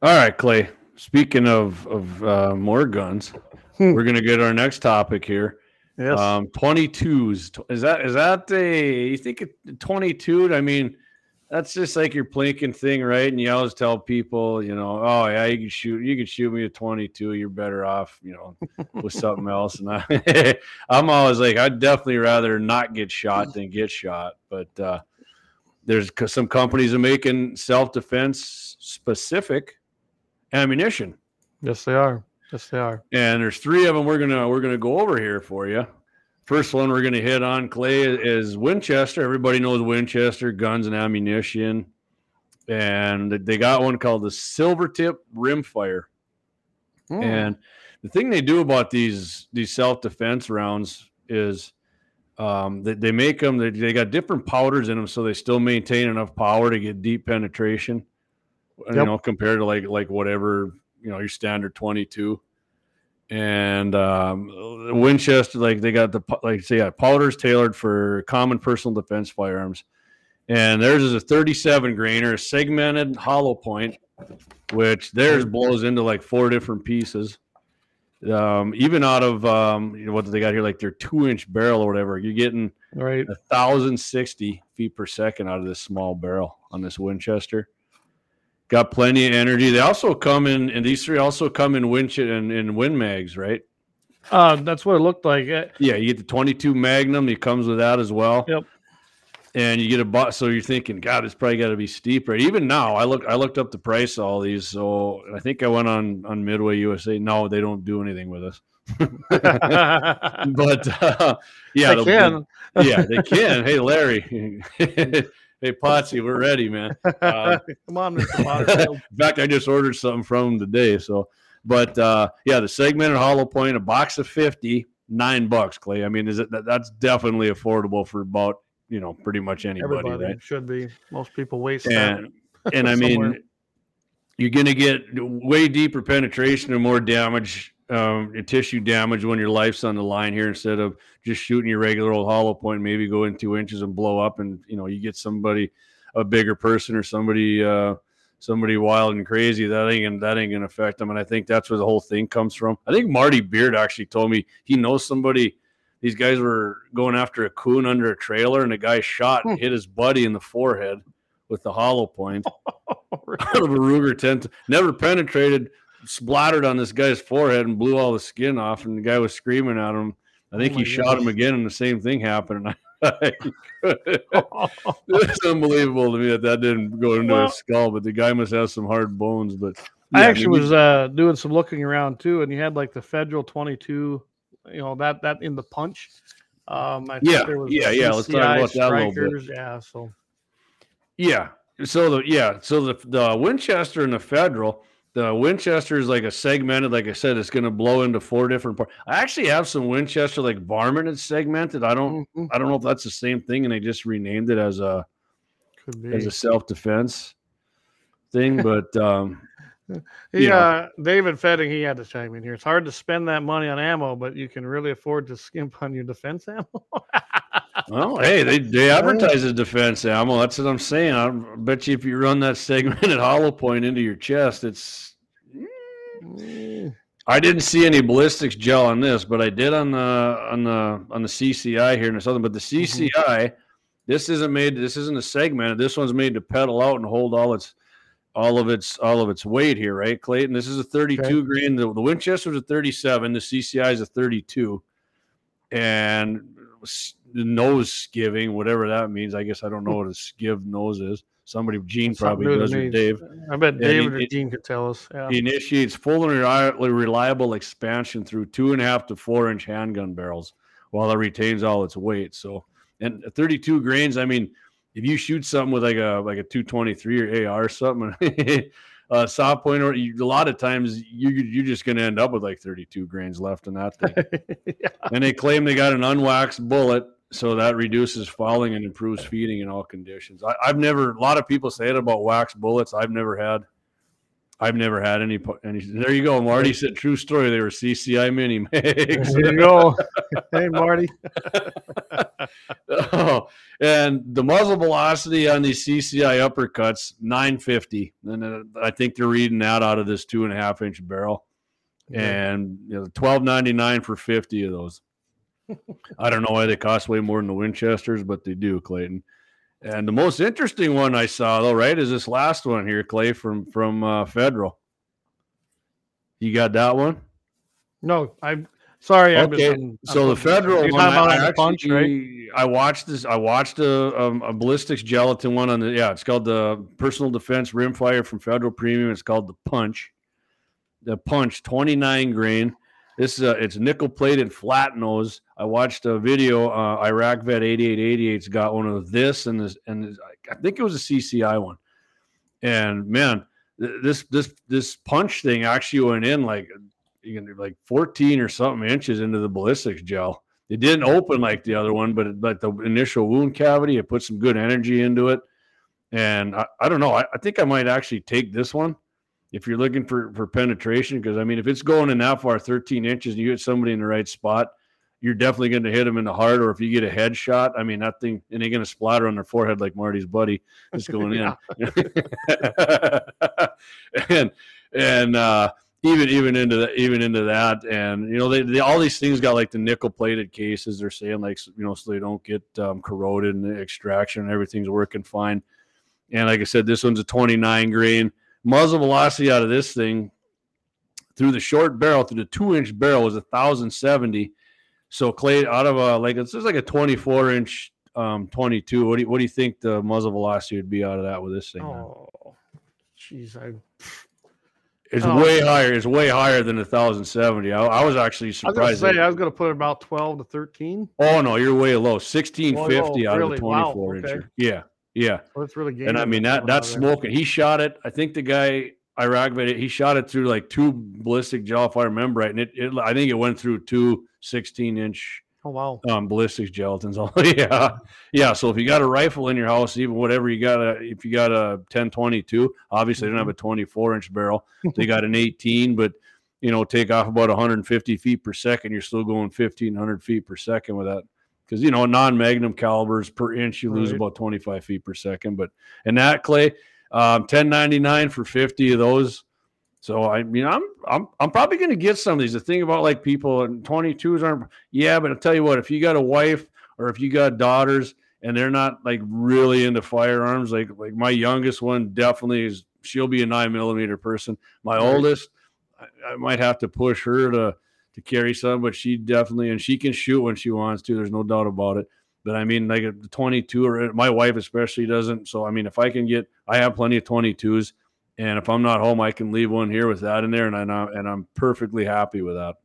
All right, Clay. Speaking of of uh, more guns, Hmm. we're gonna get our next topic here. Yes. Um, 22s. Is that is that a you think it 22? I mean, that's just like your plinking thing, right? And you always tell people, you know, oh yeah, you can shoot, you can shoot me a 22. You're better off, you know, with something else. And I, I'm always like, I'd definitely rather not get shot than get shot. But uh, there's some companies are making self defense specific ammunition. Yes, they are. Yes, they are. And there's three of them we're gonna we're gonna go over here for you. First one we're going to hit on Clay is Winchester. Everybody knows Winchester guns and ammunition, and they got one called the Silver Tip Rimfire. Mm. And the thing they do about these these self defense rounds is um, they, they make them. They, they got different powders in them, so they still maintain enough power to get deep penetration. Yep. You know, compared to like like whatever you know your standard twenty two and um, Winchester, like they got the like say, yeah, powders tailored for common personal defense firearms, and theirs is a 37 grainer, segmented hollow point, which theirs blows into like four different pieces. Um, even out of um, you know what they got here, like their two inch barrel or whatever, you're getting right. a thousand sixty feet per second out of this small barrel on this Winchester got plenty of energy. They also come in, and these three also come in winch and in Win Mags, right? Uh, that's what it looked like. Yeah, you get the 22 Magnum. It comes with that as well. Yep. And you get a bot, so you're thinking, God, it's probably got to be steeper. Even now, I look, I looked up the price of all these, so I think I went on on Midway USA. No, they don't do anything with us. but uh, yeah, they can. yeah, they can. Hey, Larry, Hey, Potsy, we're ready, man. Uh, Come on, Mr. Potter. in fact, I just ordered something from them today. So, but uh, yeah, the segmented hollow point, a box of 50, nine bucks, Clay. I mean, is it that, that's definitely affordable for about, you know, pretty much anybody, Everybody right? Should be. Most people waste and, and I mean, you're going to get way deeper penetration and more damage um, tissue damage when your life's on the line here instead of just shooting your regular old hollow point, maybe go in two inches and blow up, and you know you get somebody a bigger person or somebody uh, somebody wild and crazy that ain't that ain't gonna affect them. And I think that's where the whole thing comes from. I think Marty Beard actually told me he knows somebody. These guys were going after a coon under a trailer, and a guy shot and hmm. hit his buddy in the forehead with the hollow point out of a Ruger 10. Never penetrated, splattered on this guy's forehead and blew all the skin off, and the guy was screaming at him. I think oh he shot him again, and the same thing happened. it's unbelievable to me that that didn't go into well, his skull, but the guy must have some hard bones. But yeah, I actually I mean, was uh, doing some looking around too, and you had like the Federal 22, you know that that in the punch. Um, yeah, yeah, yeah. Let's talk about that a little bit. Yeah, so yeah, so the yeah, so the the Winchester and the Federal the Winchester is like a segmented, like I said, it's going to blow into four different parts. I actually have some Winchester like varmint it's segmented. I don't, mm-hmm. I don't know if that's the same thing, and they just renamed it as a as a self defense thing. But um, yeah, uh, David Fetting, he had to chime in here. It's hard to spend that money on ammo, but you can really afford to skimp on your defense ammo. well, hey, they, they advertise as defense ammo. That's what I'm saying. I bet you if you run that segmented hollow point into your chest, it's. Mm. I didn't see any ballistics gel on this, but I did on the on the on the CCI here in the southern. But the CCI, mm-hmm. this isn't made. This isn't a segmented. This one's made to pedal out and hold all its all of its all of its weight here, right, Clayton? This is a 32 okay. grain. The, the Winchester's a 37. The CCI is a 32, and nose giving, whatever that means. I guess I don't know what a skiv nose is. Somebody, Gene probably does, or Dave. I bet David or Gene could tell us. Yeah. He initiates full and reliable expansion through two and a half to four inch handgun barrels while it retains all its weight. So, and 32 grains, I mean, if you shoot something with like a like a 223 or AR or something, uh, soft point, or you, a lot of times you you're just going to end up with like 32 grains left in that thing. yeah. And they claim they got an unwaxed bullet, so that reduces fouling and improves feeding in all conditions. I, have never. A lot of people say it about waxed bullets. I've never had. I've never had any. any there you go, Marty said true story. They were CCI mini mags. There you go. hey, Marty. oh, and the muzzle velocity on these CCI uppercuts 950, and uh, I think they're reading that out of this two and a half inch barrel, and you know, 1299 for 50 of those. I don't know why they cost way more than the Winchesters, but they do, Clayton. And the most interesting one I saw, though, right, is this last one here, Clay from from uh, Federal. You got that one? No, I'm sorry. Okay, I'm- so I'm- the federal one, I, actually, punch, right? I watched this. I watched a, um, a ballistics gelatin one on the yeah. It's called the Personal Defense Rimfire from Federal Premium. It's called the Punch. The Punch, twenty nine grain. This is a, it's nickel plated flat nose. I watched a video. Uh, Iraq Vet eighty eight eighty eight's got one of this and this and this, I think it was a CCI one. And man, th- this this this punch thing actually went in like you can like 14 or something inches into the ballistics gel. It didn't open like the other one, but like the initial wound cavity, it put some good energy into it. And I, I don't know. I, I think I might actually take this one if you're looking for for penetration. Because I mean, if it's going in that far, 13 inches, and you hit somebody in the right spot, you're definitely going to hit them in the heart. Or if you get a headshot, I mean, that thing and they're going to splatter on their forehead like Marty's buddy is going in. and and uh even even into that even into that and you know they, they all these things got like the nickel plated cases they're saying like you know so they don't get um, corroded and the extraction and everything's working fine and like i said this one's a 29 grain muzzle velocity out of this thing through the short barrel through the two inch barrel was 1070 so clay out of a like it's just like a 24 inch um 22 what do you what do you think the muzzle velocity would be out of that with this thing? Oh, jeez, I. It's Oh. way higher. It's way higher than a thousand seventy. I, I was actually surprised. I was gonna say I was gonna put about twelve to thirteen. oh no, you're way low. Sixteen fifty low, out really? of the Wow, twenty-four okay. incher. Yeah, yeah. So it's really And I mean that that's smoking. He shot it. I think the guy Iraq vet, he shot it through like two ballistic gel, if I remember right. And it, it I think it went through two 16 inch Oh wow. um, ballistics gelatins. Oh yeah, yeah. So if you got a rifle in your house, even whatever you got, a, if you got a 1022, obviously they don't have a 24 inch barrel. They got an 18, but you know, take off about 150 feet per second. You're still going 1500 feet per second with that. Because you know, non-magnum calibers per inch, you lose Right. about 25 feet per second. But and that clay, um, 1099 for 50 of those. So I mean, I'm I'm I'm probably going to get some of these. The thing about like people and 22s aren't. Yeah, but I'll tell you what, if you got a wife or if you got daughters and they're not like really into firearms, like like my youngest one definitely is. She'll be a nine millimeter person. My Right. oldest, I, I might have to push her to to carry some, but she definitely and she can shoot when she wants to. There's no doubt about it. But I mean, like a 22 or my wife especially doesn't. So I mean, if I can get, I have plenty of 22s, and if I'm not home, I can leave one here with that in there, and I know, and I'm perfectly happy with that.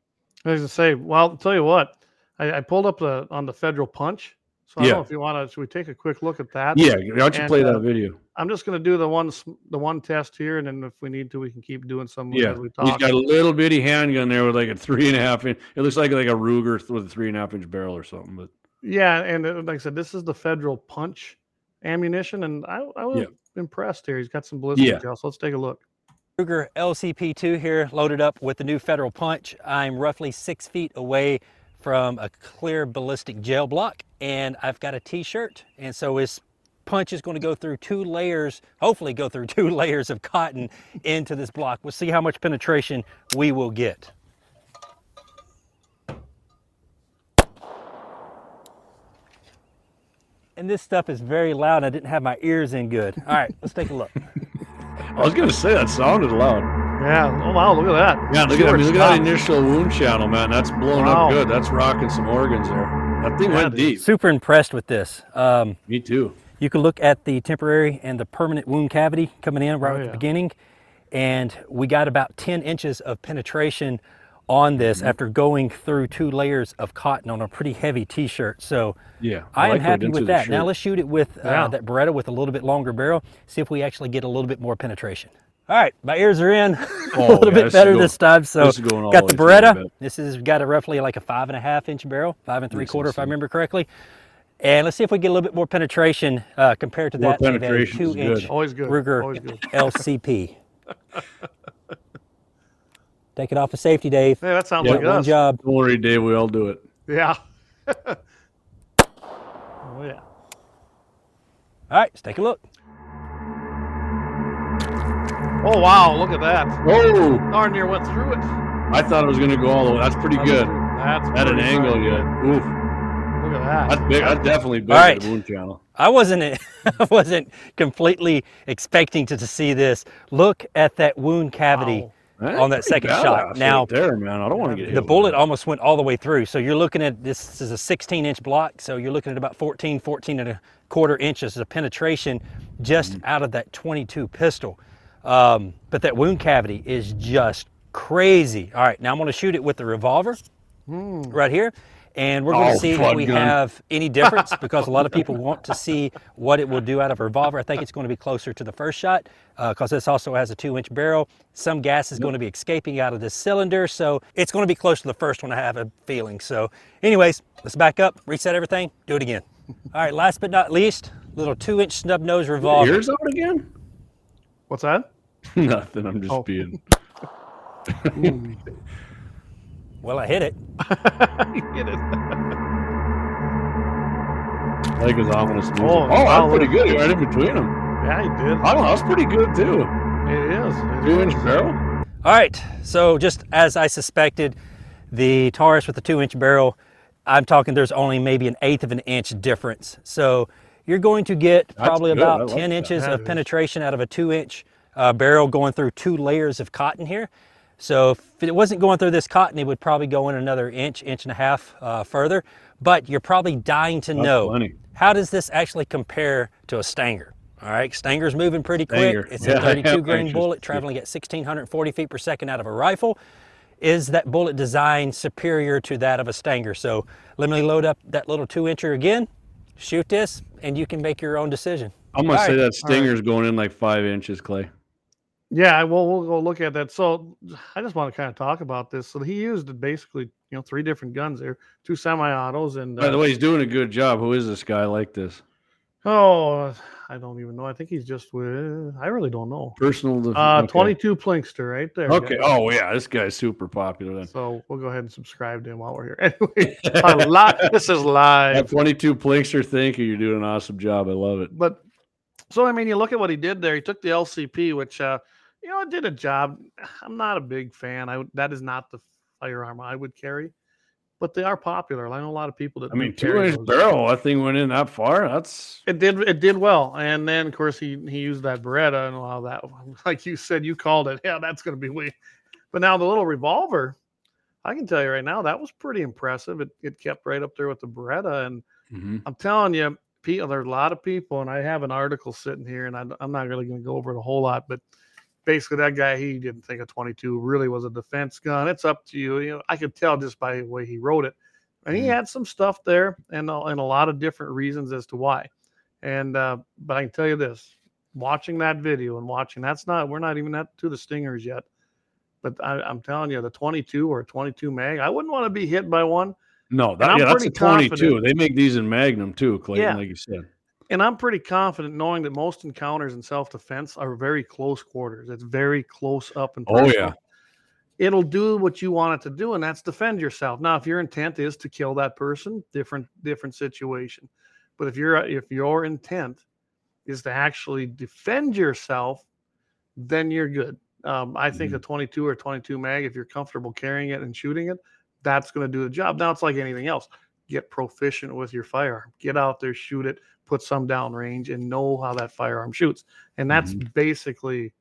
I was gonna say, well, I'll tell you what, I, I pulled up the on the federal punch. So I Yeah. don't know if you want to. Should we take a quick look at that? Yeah, why don't you And, play uh, that video? I'm just gonna do the one the one test here, and then if we need to, we can keep doing some Yeah, as we he's talk. got a little bitty handgun there with like a three and a half inch. It looks like like a Ruger with a three and a half inch barrel or something. But Yeah, and uh, like I said, this is the federal punch ammunition, and I, I was Yeah. impressed here. He's got some ballistic Yeah. gel, so let's take a look. Ruger LCP2 here, loaded up with the new Federal Punch. I'm roughly six feet away from a clear ballistic gel block, and I've got a T-shirt, and so this punch is going to go through two layers, hopefully go through two layers of cotton into this block. We'll see how much penetration we will get. And this stuff is very loud. I didn't have my ears in good. All right, let's take a look. I was gonna say that sounded loud. Yeah. Oh wow, look at that. Yeah, look at I mean, look at that initial wound channel, man. That's blowing Wow. up good. That's rocking some organs there. That thing Yeah, went dude. deep. Super impressed with this. Um, Me too. You can look at the temporary and the permanent wound cavity coming in right Oh, at yeah. the beginning. And we got about 10 inches of penetration on this Mm-hmm. after going through two layers of cotton on a pretty heavy t-shirt. So Yeah, I, am like what happy with that. Now let's shoot it with uh, Yeah. that Beretta with a little bit longer barrel. See if we actually get a little bit more penetration. All right, my ears are in a Oh, little yeah, bit better going- this time. So this got the the way through, I Beretta. This has got a roughly like a five and a half inch barrel, five and three quarter if I remember correctly. And let's see if we get a little bit more penetration uh, compared to More that of a penetration two inch good. Always good. Ruger Always good. LCP. Take it off of safety, Dave. Hey, that sounds Yeah, like One us. job. Don't worry, Dave. We all do it. Yeah. oh yeah. All right, let's take a look. Oh wow, look at that. Oh, Darn near went through it. I thought it was gonna go all the way. That's pretty That good. was- That's At an angle, darn yeah. Oof. Good. Look at that. That's big. That's definitely big. All right. The wound channel. I wasn't I wasn't completely expecting to, to see this. Look at that wound cavity Wow. That's on that pretty second shot. badass Now there, man. I don't want to get hit the bullet that. almost went all the way through. So you're looking at this is a 16 inch block. So you're looking at about 14, 14 and a quarter inches of penetration just Mm-hmm. out of that 22 pistol. Um, but that wound cavity is just crazy. All right, now I'm going to shoot it with the revolver right here. And we're going Oh, to see if we gun. have any difference because a lot of people want to see what it will do out of a revolver. I think it's going to be closer to the first shot uh, because this also has a two inch barrel. Some gas is going to be escaping out of this cylinder. So it's going to be close to the first one, I have a feeling. So, anyways, let's back up, reset everything, do it again. All right, last but not least, little two inch snub nose revolver. Ears out again? What's that? Nothing. I'm just Oh. being. Well, I hit it. You hit it. Like his ominous music. Oh, Oh, wow, that's pretty good. You're right in between them. Yeah, he did. I don't know. That's pretty good too. It is. It Two inch is. barrel. All right, so just as I suspected, the Taurus with the two inch barrel, I'm talking there's only maybe an eighth of an inch difference. So you're going to get probably good. About 10 that. inches That of is- penetration out of a two inch uh, barrel going through two layers of cotton here. So if it wasn't going through this cotton, it would probably go in another inch, inch and a half uh, further. But you're probably dying to know plenty. how does this actually compare to a Stinger? All right, Stinger's moving pretty quick. Stinger. It's Yeah, a 32 grain anxious. bullet traveling at 1640 feet per second out of a rifle. Is that bullet design superior to that of a Stinger? So let me load up that little two incher again, shoot this, and you can make your own decision. I'm gonna All say right. that Stinger's going in like five inches, Clay. Yeah, well, we'll go look at that. So I just want to kind of talk about this. So he used basically, you know, three different guns there, two semi-autos, and By the uh, way, he's doing a good job. Who is this guy like this? oh, I don't even know. I think he's just with. I really don't know. Personal. def- Uh, okay. 22 Plinkster right there. Okay. guys. Oh yeah, this guy's super popular then. So we'll go ahead and subscribe to him while we're here. Anyway, a lot, this is live. 22 Plinkster, thank you. You're doing an awesome job. I love it. But so I mean, you look at what he did there. He took the LCP, which uh, you know, it did a job. I'm not a big fan. I that is not the firearm I would carry, but they are popular. I know a lot of people that. I mean, two inch barrel. That thing went in that far. That's It did. It did well, and then of course he he used that Beretta and all that. Like you said, you called it. Yeah, that's going to be weak. But now the little revolver, I can tell you right now, that was pretty impressive. It it kept right up there with the Beretta, and Mhm. I'm telling you, people, there's a lot of people, and I have an article sitting here, and I, am not really going to go over it a whole lot, but basically that guy, he didn't think a 22 really was a defense gun. It's up to you. You know, I could tell just by the way he wrote it, and he Mhm. had some stuff there, and a- and a lot of different reasons as to why. And uh, but I can tell you this: watching that video and watching that's not we're not even at to the stingers yet. But I, I'm telling you, the 22 or 22 mag, I wouldn't want to be hit by one. no, that, yeah, that's a pretty 22. confident- They make these in Magnum too, Clayton, Yeah. like you said. And I'm pretty confident knowing that most encounters in self defense are very close quarters. It's very close up and personal. Oh, yeah. It'll do what you want it to do, and that's defend yourself. Now, if your intent is to kill that person, different different situation. But if you're if your intent is to actually defend yourself, then you're good. Um, I think a 22 or 22 mag, if you're comfortable carrying it and shooting it, that's going to do the job. Now it's like anything else. Get proficient with your firearm. Get out there, shoot it, put some down range, and know how that firearm shoots. And that's basically,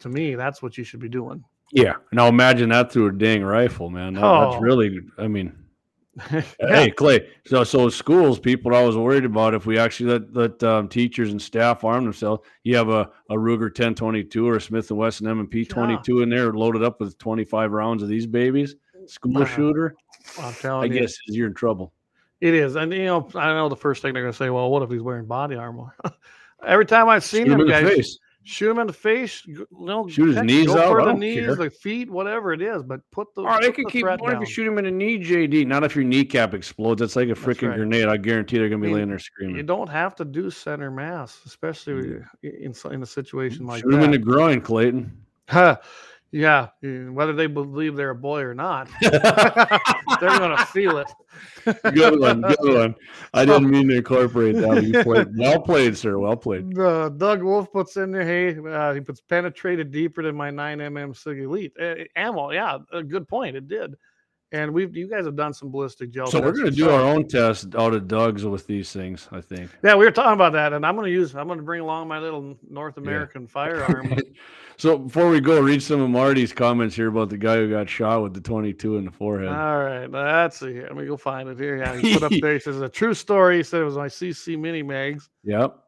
to me, that's what you should be doing. Yeah. Now imagine that through a dang rifle, man. That- Oh. That's really, I mean, Yeah. Hey Clay, so so schools, people are always worried about if we actually let let um, teachers and staff arm themselves. You have a, a Ruger 1022 or a Smith and Wesson M&P 22 in there, loaded up with 25 rounds of these babies. School shooter, I'm I telling you, guess you're in trouble. It is. And you know, I know the first thing they're going to say, well, what if he's wearing body armor? Every time I've seen Shoot him the guys, shoot him in the face, you know, Shoot his knees go out, for the knees, care. the feet, whatever it is, but put the. Or they put could the keep. What if you shoot him in a knee, JD? Not if your kneecap explodes. That's like a freaking right. grenade. I guarantee they're gonna be I mean, laying there screaming. You don't have to do center mass, especially in in a situation like Mm. Shoot him in the groin, Clayton. Huh. Yeah, whether they believe they're a boy or not, they're going to feel it. good one, good one. I didn't mean to incorporate that. You played well played, sir. Well played. Uh, Doug Wolf puts in there, hey, uh, he puts penetrated deeper than my 9mm SIG Elite. Uh, ammo, yeah, a good point. It did. And we've you guys have done some ballistic gel. So we're going to do our own test out of Doug's with these things. I think. Yeah, we were talking about that, and I'm going to use. I'm going to bring along my little North American firearm. So before we go, read some of Marty's comments here about the guy who got shot with the 22 in the forehead. All right, let's see. Let me go find it here. Yeah, he put up there. He says a true story. He said it was my CC mini mags. yep.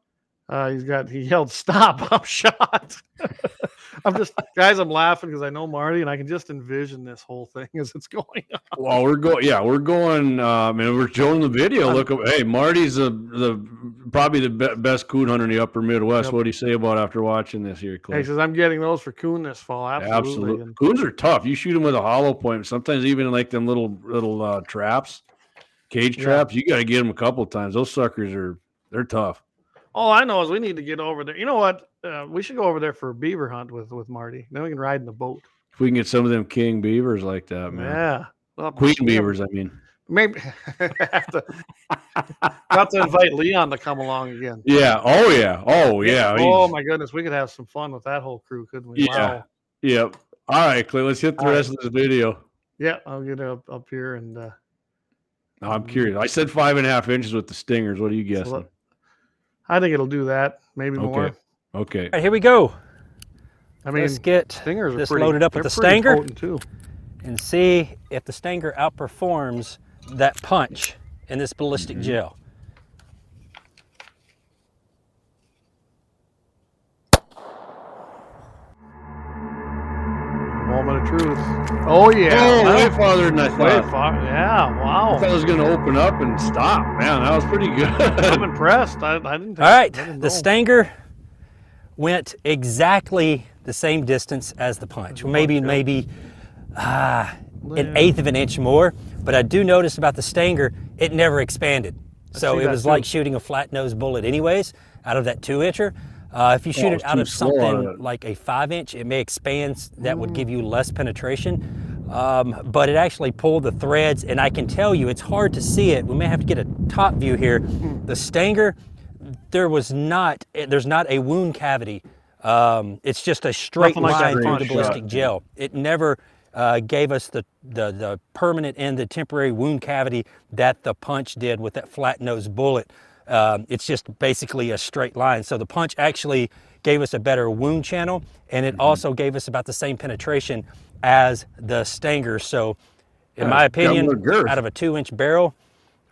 Uh, he's got. He yelled, "Stop! I'm shot." I'm just, guys. I'm laughing because I know Marty, and I can just envision this whole thing as it's going on. Well, we're going. Yeah, we're going. I mean, we're showing the video. Look, hey, Marty's the the probably the be- best coon hunter in the Upper Midwest. Yep. What do you say about after watching this here, He says, "I'm getting those for coon this fall." Absolutely. Absolutely. And Coons are tough. You shoot them with a hollow point. Sometimes even like them little little uh, traps, cage Yeah. traps. You got to get them a couple times. Those suckers are they're tough. All I know is we need to get over there. You know what? Uh, we should go over there for a beaver hunt with with Marty. Then we can ride in the boat. If we can get some of them king beavers like that, man. Yeah. Well, Queen beavers, I mean. Maybe have to have to invite Leon to come along again. Yeah. Oh yeah. Oh yeah. Oh He's- my goodness, we could have some fun with that whole crew, couldn't we? Yeah. Wow. Yep. All right, Clay. Let's hit the All right. rest of this video. Yeah, I'll get up up here and uh, Now, I'm curious. I said five and a half inches with the stingers. What are you so guessing? look- I think it'll do that. Maybe more. Okay. Okay. All right, here we go. I mean, Let's get stingers are this pretty, loaded up with they're the Stinger. too. and see if the Stinger outperforms that punch in this ballistic mm-hmm. gel. Moment of truth. Oh yeah. Oh, way That- farther than I way thought. far. Yeah. Wow. I thought it was going to open up and stop. Man, that was pretty good. I'm impressed. I, I didn't. Think, All right, didn't the know. Stinger went exactly the same distance as the punch. Well, maybe, maybe ah, an eighth of an inch more. But I do notice about the Stinger, it never expanded. So it was too. like shooting a flat nose bullet, anyways, out of that two incher. Uh, if you shoot Oh, it out of slow out of something like a five inch, it may expand. That would give you less penetration. Um, but it actually pulled the threads, and I can tell you it's hard to see it. We may have to get a top view here. The Stinger, there was not, eh, there's not a wound cavity. Um, it's just a straight Nothing like line through straight the ballistic gel. It never uh, gave us the, the, the permanent and the temporary wound cavity that the punch did with that flat nose bullet. Um, it's just basically a straight line. So the punch actually gave us a better wound channel, and Mm-hmm. it also gave us about the same penetration as the Stinger. So, in Yeah, my it's got more opinion, out of a two-inch barrel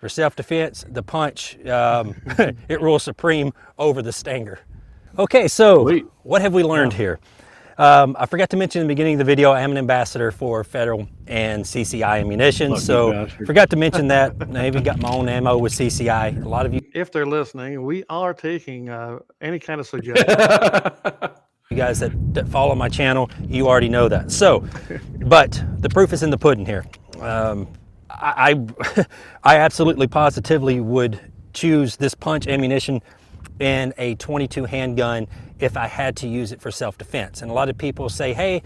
for self-defense, the punch um, it rules supreme over the Stinger. Okay, so Sweet. what have we learned here? Um, I forgot to mention in the beginning of the video, I am an ambassador for federal and CCI ammunition. Lucky so bastard. forgot to mention that. I even got my own ammo with CCI. A lot of you, If they're listening, we are taking uh, any kind of suggestion. you guys that, that follow my channel, you already know that. So, but the proof is in the pudding here. Um, I, I, I absolutely positively would choose this punch ammunition in a 22 handgun if I had to use it for self-defense. And a lot of people say, hey,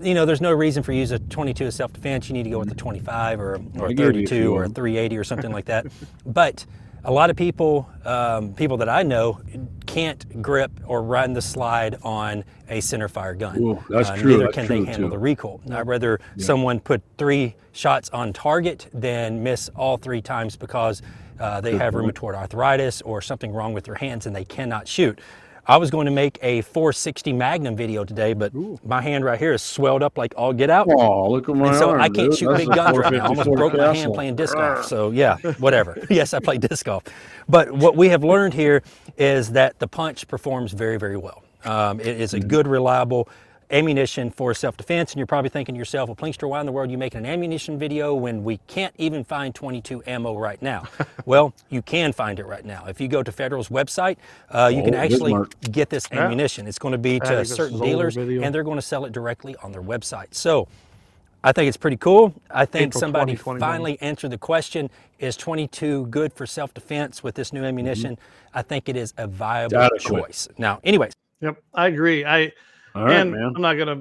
you know, there's no reason for you to use a 22 as self-defense. You need to go with a 25 or, or a give you a 32 or a 380 or something like that. But a lot of people, um, people that I know, can't grip or run the slide on a center fire gun. Ooh, that's Uh, true. Neither That's can true, they handle too. the recoil. I'd rather someone put three shots on target than miss all three times because uh, they have point. rheumatoid arthritis or something wrong with their hands and they cannot shoot. I was going to make a 460 Magnum video today, but my hand right here is swelled up like all get out. oh, look at my And so arm, I can't dude. shoot That's big guns right now. I almost 454 broke my hand playing disc golf. So yeah, whatever. yes, I play disc golf. But what we have learned here is that the punch performs very, very well. Um, it is a good, reliable ammunition for self-defense. And you're probably thinking to yourself, well, Plinkster, why in the world are you making an ammunition video when we can't even find 22 ammo right now? well, you can find it right now. If you go to Federal's website, uh, you Oh, can actually get this Yeah. ammunition. It's going to be to certain dealers, and they're going to sell it directly on their website. So I think it's pretty cool. I think April somebody finally answered the question is 22 good for self defense with this new ammunition? I think it is a viable choice. Now, anyways, Yep, I agree. I All right, and man. I'm not gonna. a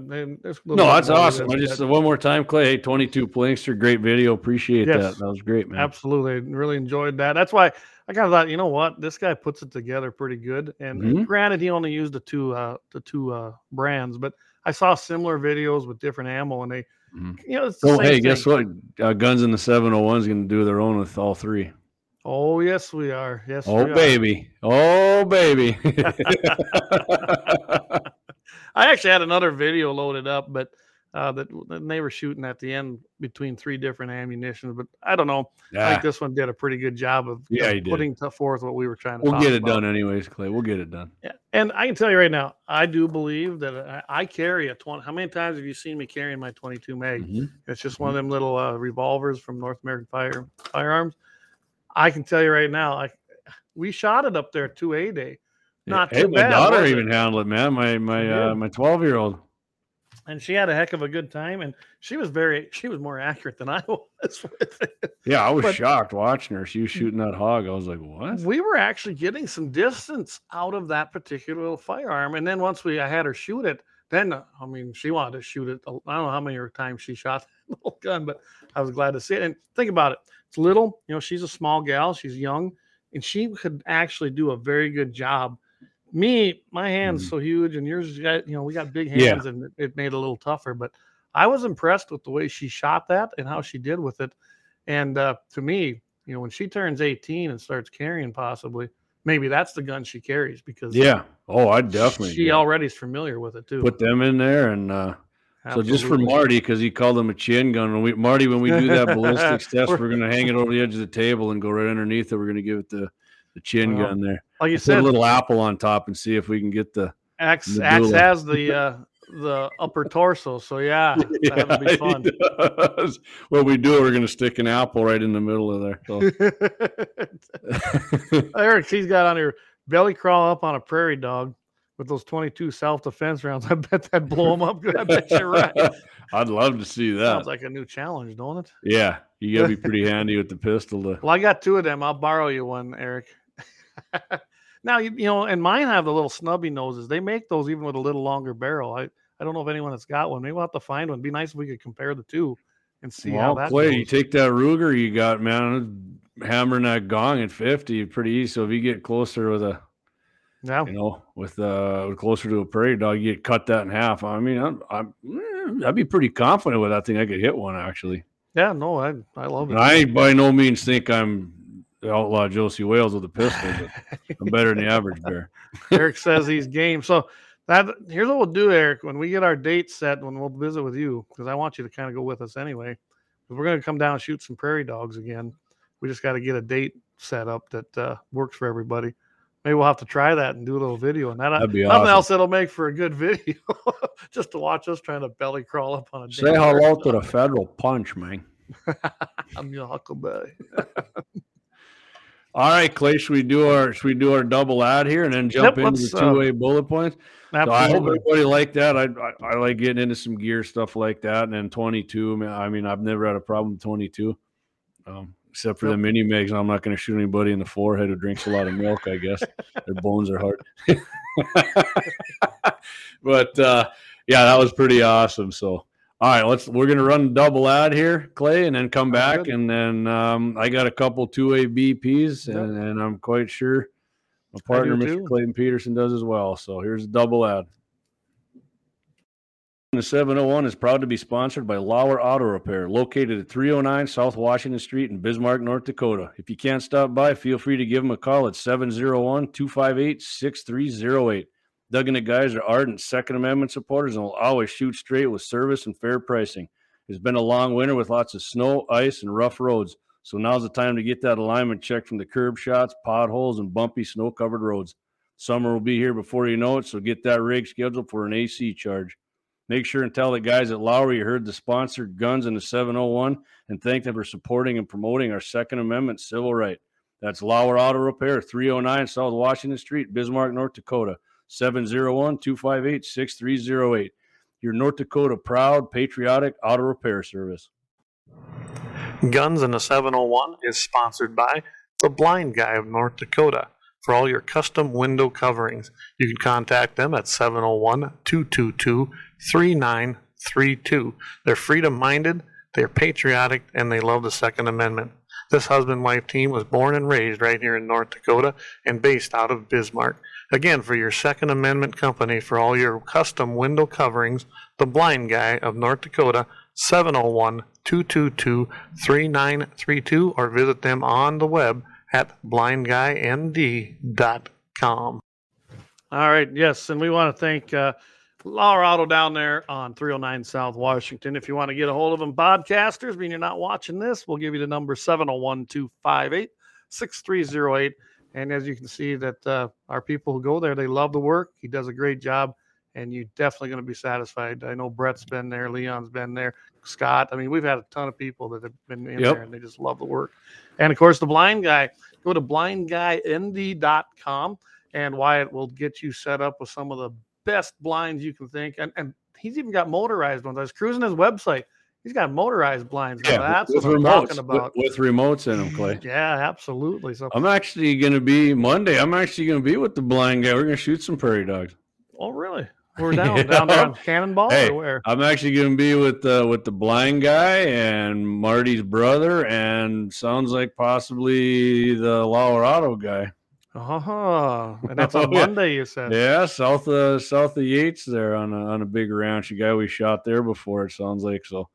No, that's awesome. I just one more time, Clay. Hey, 22 Plinkster, great video. Appreciate Yes. that. That was great, man. absolutely really enjoyed that. That's why I kind of thought, you know what, this guy puts it together pretty good. And Mhm. granted, he only used the two uh, the two uh, brands, but I saw similar videos with different ammo, and they Mhm. You know, Oh, hey, thing. guess what? Uh, Guns in the 701 is going to do their own with all three. Oh yes, we are. Yes, Oh, we are. baby. Oh, baby. I actually had another video loaded up, but uh, that that they were shooting at the end between three different ammunitions. But I don't know. I yeah, think this one did a pretty good job of, Yeah, he putting forth what we were trying to. we'll get it about. done anyways, Clay. We'll get it done. Yeah. And I can tell you right now, I do believe that I, I carry a 20. How many times have you seen me carrying my 22 mag? Mhm. It's just one of them little uh, revolvers from North American Fire Firearms. I can tell you right now, I we shot it up there two A day. Not hey, too my bad, daughter even handled it, man. My my uh, my 12 year old. and she had a heck of a good time and she was very she was more accurate than i was with it Yeah, I was But- shocked watching her. She was shooting that hog. I was like, what? we were actually getting some distance out of that particular little firearm and then once we i had her shoot it then i mean she wanted to shoot it i don't know how many times she shot that little gun but i was glad to see it and think about it it's little you know she's a small gal she's young and she could actually do a very good job me my hands Mhm. so huge and yours got you know we got big Yeah. hands and it- made it a little tougher but i was impressed with the way she shot that and how she did with it and uh, to me you know when she turns 18 and starts carrying possibly maybe that's the gun she carries because Yeah. Oh, I definitely she did. already is familiar with it too put them in there and uh so just for Marty, because he called them a chin gun. When we Marty, when we do that ballistics test, We're- we're gonna hang it over the edge of the table and go right underneath it. We're gonna give it the the chin Well, gun there. like you Put a little apple on top and see if we can get the axe the axe has the uh the upper torso so yeah that would be fun. When we do we're gonna stick an apple right in the middle of there. So. Eric, he's got on here belly crawl up on a prairie dog with those 22 self defense rounds. I bet that blow him up. I bet you're right. I'd love to see that. Sounds like a new challenge, don't it? yeah, you gotta be pretty handy with the pistol. To, Well, I got two of them. I'll borrow you one, Eric. now you, you know, and mine have the little snubby noses. They make those even with a little longer barrel. I I don't know if anyone has got one. Maybe we'll have to find one. It'd be nice if we could compare the two and see how well, that Clay, goes. you take that Ruger you got, man, hammering that gong at fifty, pretty easy. So if you get closer with a, yeah. you know, with uh, closer to a prairie dog, you get cut that in half. I mean, I'm, I'm eh, I'd be pretty confident with that thing. I could hit one actually. Yeah, no, I I love it. And I by no means think I'm the outlaw Josey Wales with a pistol, but I'm better than the average bear. Eric says he's game. So that here's what we'll do, Eric. When we get our date set, when we'll visit with you, because I want you to kind of go with us anyway. We're going to come down and shoot some prairie dogs again. We just got to get a date set up that uh, works for everybody. Maybe we'll have to try that and do a little video. And that That'd be nothing awesome. else that'll make for a good video, just to watch us trying to belly crawl up on a. Say hello to the federal punch, man. I'm your huckleberry. All right, Clay, should we do our should we do our double ad here and then jump Yep, into the uh, two way bullet points? So I hope everybody liked that. I, I I like getting into some gear stuff like that, and then twenty two. I mean, I've never had a problem with twenty two, um, except for Yep. the mini megs. I'm not going to shoot anybody in the forehead who drinks a lot of milk. I guess their bones are hard. but uh, yeah, that was pretty awesome. So. All right, let's. We're gonna run double ad here, Clay, and then come back, good. and then um, I got a couple two A BPs, Yep. and, and I'm quite sure my partner, Mr. too. Clayton Peterson, does as well. So here's a double ad. The 701 is proud to be sponsored by Lauer Auto Repair, located at 309 South Washington Street in Bismarck, North Dakota. If you can't stop by, feel free to give them a call at 701 258 6308. Doug and the guys are ardent Second Amendment supporters and will always shoot straight with service and fair pricing. It's been a long winter with lots of snow, ice, and rough roads. So now's the time to get that alignment checked from the curb shots, potholes, and bumpy snow covered roads. Summer will be here before you know it, so get that rig scheduled for an AC charge. Make sure and tell the guys at Lauer you heard the sponsored guns in the 701 and thank them for supporting and promoting our Second Amendment civil right. That's Lauer Auto Repair, 309 South Washington Street, Bismarck, North Dakota, 701 258 6308. Your North Dakota proud, patriotic auto repair service. Guns in the 701 is sponsored by the Blind Guy of North Dakota. For all your custom window coverings, you can contact them at 701 222 3932. They're freedom minded, they're patriotic, and they love the Second Amendment. This husband wife team was born and raised right here in North Dakota and based out of Bismarck. Again, for your Second Amendment company, for all your custom window coverings, the Blind Guy of North Dakota, 701 222 3932 or visit them on the web at blindguynd.com. All right, yes, and we want to thank uh, Lauer Auto down there on 309 South Washington. If you want to get a hold of them, podcasters, mean you're not watching this, we'll give you the number 701 258 6308. And as you can see, that uh, our people who go there, they love the work. He does a great job, and you're definitely going to be satisfied. I know Brett's been there, Leon's been there, Scott. I mean, we've had a ton of people that have been in Yep. there, and they just love the work. And of course, the blind guy, go to blindguynd.com, and Wyatt will get you set up with some of the best blinds you can think. And, and he's even got motorized ones. I was cruising his website. He's got motorized blinds. Now, that's with what I'm remotes, talking about. With, with remotes in them, Clay. yeah, absolutely. So, I'm actually going to be Monday. I'm actually going to be with the blind guy. We're going to shoot some prairie dogs. oh, really? We're down down there on Cannonball Hey, or where? I'm actually going to be with uh, with the blind guy and Marty's brother, and sounds like possibly the Colorado guy. Oh, and that's on Oh, yeah. Monday. You said. Yeah, south of south of Yates there on a on a big ranch. A guy we shot there before. It sounds like so.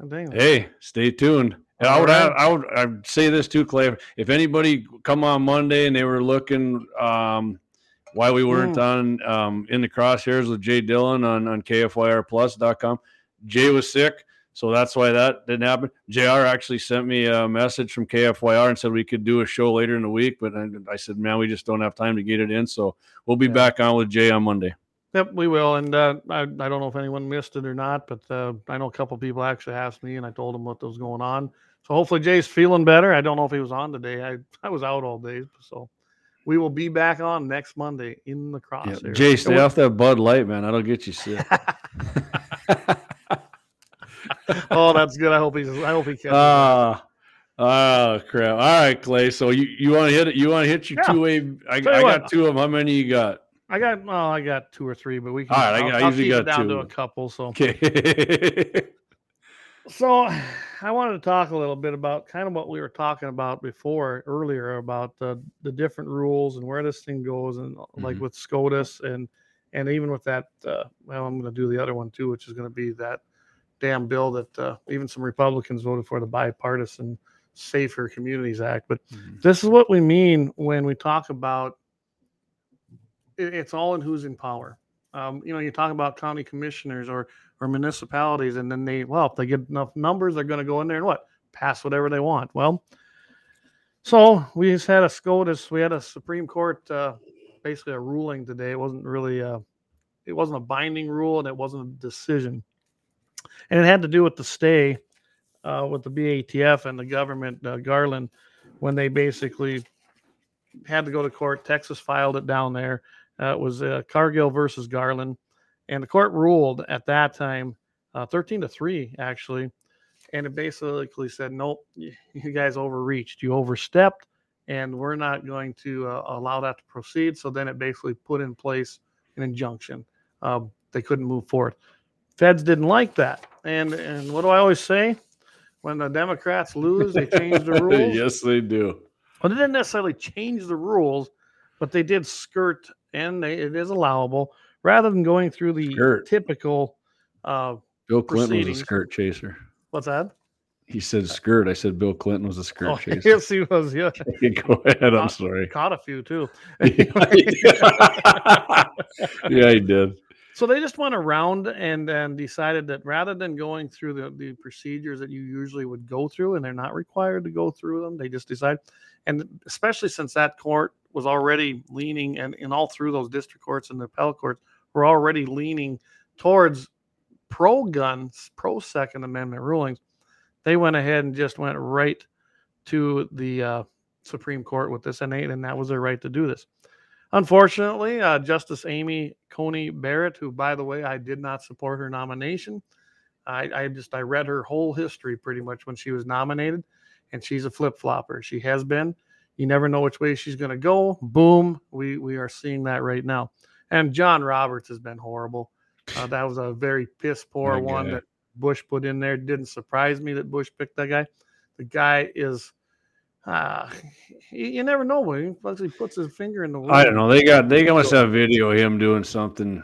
Oh. Hey, stay tuned. And I would, right. I would, I'd say this too, Clay. If anybody come on Monday and they were looking, um, why we weren't on um, in the crosshairs with Jay Dillon on on KFYRplus.com. Jay was sick, so that's why that didn't happen. Jr. actually sent me a message from KFYR and said we could do a show later in the week, but I, I said, man, we just don't have time to get it in, so we'll be Yeah. back on with Jay on Monday. Yep, we will. And uh, I, I don't know if anyone missed it or not, but uh, I know a couple people actually asked me, and I told them what was going on. So hopefully Jay's feeling better. I don't know if he was on today. I, I was out all day, so we will be back on next Monday in the Yeah. crosshair. Jay, stay And off that Bud Light, man. That'll get you sick. oh, that's good. I hope he's. I hope he catches. it. Ah, oh crap! All right, Clay. So you, you want to hit it? You want to hit your Yeah. two way? I, I got two of them. How many you got? I got. Well, I got two or three, but we can. All right, I I'll, got- I usually got down to a couple. So. Okay. So, I wanted to talk a little bit about kind of what we were talking about before earlier about the the different rules and where this thing goes, and uh, like Mhm. with SCOTUS and and even with that. Uh, well, I'm going to do the other one too, which is going to be that damn bill that uh, even some Republicans voted for the bipartisan Safer Communities Act. But this is what we mean when we talk about it's all in who's in power. Um, you know, you talk about county commissioners or or municipalities, and then they well, if they get enough numbers, they're going to go in there and what pass whatever they want. Well, so we just had a SCOTUS, we had a Supreme Court, uh, basically a ruling today. It wasn't really a, it wasn't a binding rule, and it wasn't a decision, and it had to do with the stay uh, with the BATF and the government, uh, Garland, when they basically had to go to court. Texas filed it down there. Uh, it was uh, Cargill versus Garland, and the court ruled at that time, uh, thirteen to three actually, and it basically said, "Nope, you, you guys overreached. You overstepped, and we're not going to uh, allow that to proceed." So then it basically put in place an injunction. Um, they couldn't move forward. Feds didn't like that, and and what do I always say? When the Democrats lose, they change the rules. yes, they do. Well, they didn't necessarily change the rules, but they did skirt, and they, it is allowable rather than going through the Skirt. typical. Uh, Bill Clinton was a skirt chaser. what's that? He said skirt. I said Bill Clinton was a skirt Oh, chaser. yes, he was. Yeah, Go ahead. I'm sorry. caught a few too. yeah, he did. So they just went around and and decided that rather than going through the, the procedures that you usually would go through, and they're not required to go through them, they just decide, and especially since that court was already leaning, and, and all through those district courts and the appellate courts were already leaning towards pro guns, pro Second Amendment rulings, they went ahead and just went right to the uh, Supreme Court with this, and and that was their right to do this. Unfortunately, uh, Justice Amy Coney Barrett, who, by the way, I did not support her nomination. I, I just I read her whole history pretty much when she was nominated, and she's a flip flopper. She has been. You never know which way she's going to go. Boom, we we are seeing that right now. And John Roberts has been horrible. Uh, that was a very piss poor one guy. that Bush put in there. Didn't surprise me that Bush picked that guy. The guy is. Uh, you, you never know when he actually puts his finger in the. I don't know. They got they must have video of him doing something.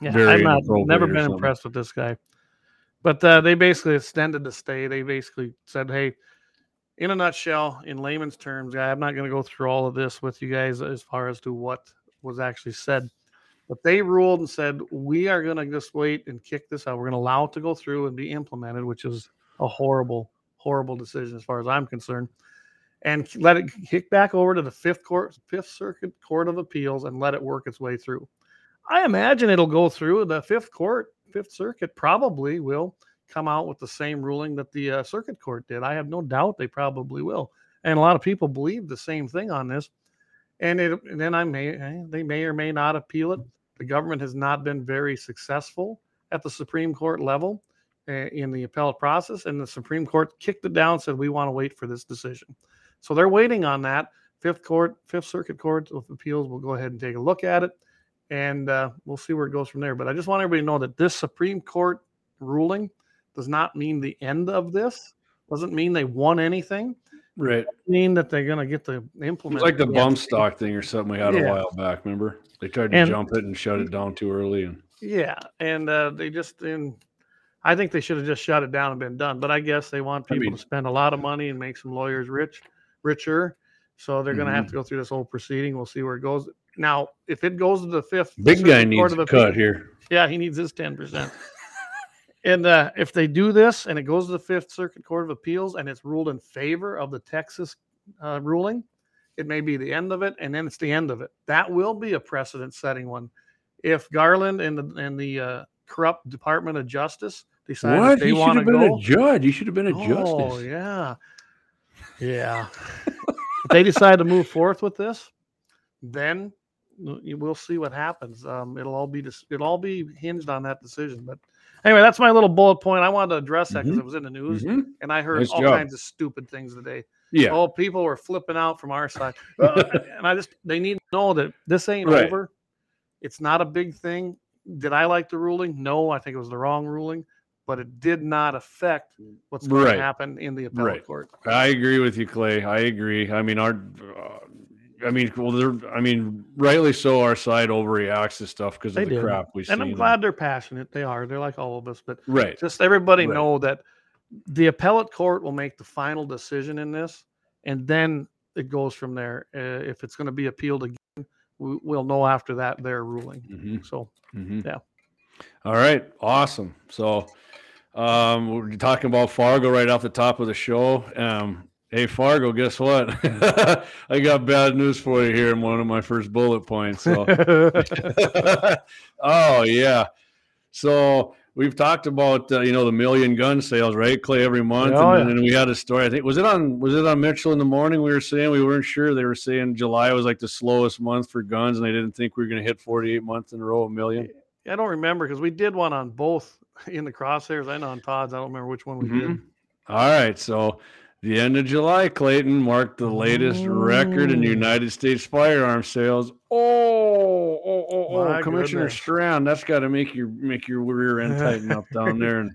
Yeah, very I'm not never been impressed with this guy. But uh, they basically extended the stay. They basically said, "Hey, in a nutshell, in layman's terms, I'm not going to go through all of this with you guys as far as to what was actually said." But they ruled and said, "We are going to just wait and kick this out. We're going to allow it to go through and be implemented," which is a horrible, horrible decision as far as I'm concerned. And let it kick back over to the fifth court, Fifth Circuit Court of Appeals, and let it work its way through. I imagine it'll go through the fifth court, Fifth Circuit probably will come out with the same ruling that the uh, circuit court did. I have no doubt they probably will, and a lot of people believe the same thing on this. And, it, and then I may eh, they may or may not appeal it. The government has not been very successful at the Supreme Court level uh, in the appellate process, and the Supreme Court kicked it down, said we want to wait for this decision. So they're waiting on that. Fifth Court, Fifth Circuit Court of Appeals will go ahead and take a look at it, and uh, we'll see where it goes from there. But I just want everybody to know that this Supreme Court ruling does not mean the end of this. Doesn't mean they won anything. Right. Doesn't mean that they're going to get to implement. It's like the bump stock thing or something we had a while back. Remember? They tried to And- jump it and shut it down too early. And Yeah, and uh, they just in. I think they should have just shut it down and been done. But I guess they want I people mean- to spend a lot of money and make some lawyers rich, richer. So they're going to have Mhm. to go through this whole proceeding. We'll see where it goes. Now, if it goes to the fifth, big guy needs Appeal- cut here. Yeah, he needs his ten percent. and uh, if they do this and it goes to the Fifth Circuit Court of Appeals and it's ruled in favor of the Texas uh, ruling, it may be the end of it, and then it's the end of it. That will be a precedent-setting one. If Garland and the and the uh, corrupt Department of Justice decide that What? they He should want to have been go, a judge. He should have been a oh justice. yeah, yeah. if they decide to move forth with this, then we'll see what happens. Um, it'll all be dis- it'll all be hinged on that decision. But anyway, that's my little bullet point. I wanted to address that because Mhm. it was in the news, Mhm. and I heard Nice all job. kinds of stupid things today. Yeah. Oh, people were flipping out from our side, Uh, and I just they need to know that this ain't Right. over. It's not a big thing. Did I like the ruling? No, I think it was the wrong ruling, but it did not affect what's going Right. to happen in the appellate Right. court. I agree with you, Clay. I agree. I mean, our, uh, I mean, well, they're, I mean, rightly so. Our side overreacts to stuff because of the do. crap we see. And I'm glad they're passionate. They are. They're like all of us, but Right. just everybody Right. know that the appellate court will make the final decision in this, and then it goes from there. Uh, if it's going to be appealed again, we, we'll know after that their ruling. Mhm. So Mhm. Yeah. All right. Awesome. So, um, we're talking about Fargo right off the top of the show. Um, hey, Fargo, guess what? I got bad news for you here in one of my first bullet points. So, oh yeah. So we've talked about uh, you know the million gun sales, right, Clay, every month, Oh, and, yeah. we had a story. I think was it on was it on Mitchell in the morning? We were saying we weren't sure. They were saying July was like the slowest month for guns, and they didn't think we were going to hit forty eight months in a row a million. I don't remember because we did one on both in the crosshairs and on Todd's. I don't remember which one we did. Mhm. All right, so the end of July, Clayton marked the latest record in. United States firearm sales. Oh, oh, oh, oh, My Commissioner goodness. Strand, that's got to make your make your rear end tighten up down there and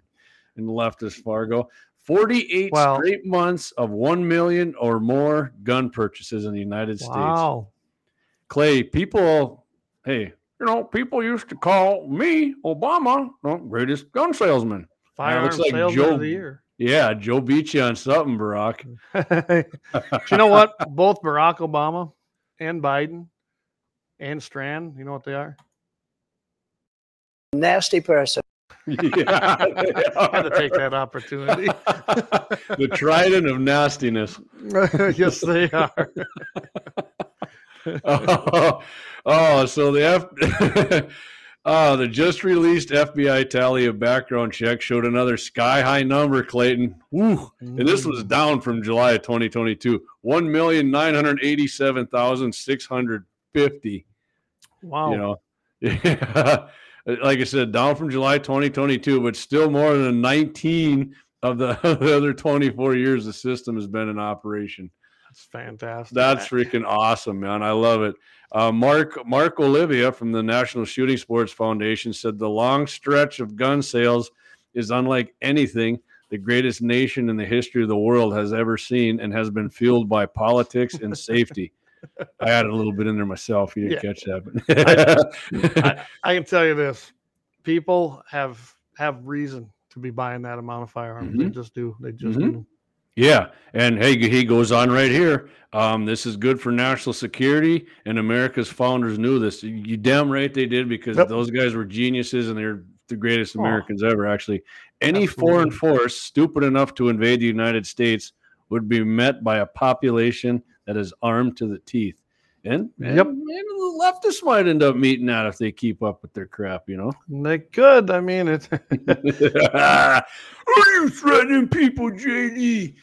in leftist Fargo. Forty-eight Wow. straight months of one million or more gun purchases in the United States. Wow. Clay, people, hey, you know, people used to call me Obama, the greatest gun salesman. Firearm looks like salesman Joe- of the year. Yeah, Joe beat you on something, Barack. You know what? Both Barack Obama and Biden and Strand, you know what they are? nasty person. yeah, I had to take that opportunity. the trident of nastiness. yes, they are. Oh, oh, so the F. Oh, the just released FBI tally of background checks showed another sky high number, Clayton. Woo. And this was mm. down from July of 2022. 1,987,650. wow. You know, yeah. like I said, down from July 2022, but still more than 19 of the, the other 24 years the system has been in operation. That's fantastic. That's freaking awesome, man. I love it. Uh, Mark Mark Oliva from the National Shooting Sports Foundation said the long stretch of gun sales is unlike anything the greatest nation in the history of the world has ever seen, and has been fueled by politics and safety. I added a little bit in there myself. You didn't Yeah. catch that, but I can tell you this: people have have reason to be buying that amount of firearms. They Mhm. just do. They just Mhm. do. Yeah, and hey, he goes on right here. Um, this is good for national security, and America's founders knew this. You, damn right they did because Yep. those guys were geniuses, and they're the greatest Oh. Americans ever. Actually, any Absolutely. foreign force stupid enough to invade the United States would be met by a population that is armed to the teeth. And, and Yep. man, the leftists might end up meeting that if they keep up with their crap, you know. They could. I mean, it. Are you threatening people, JD?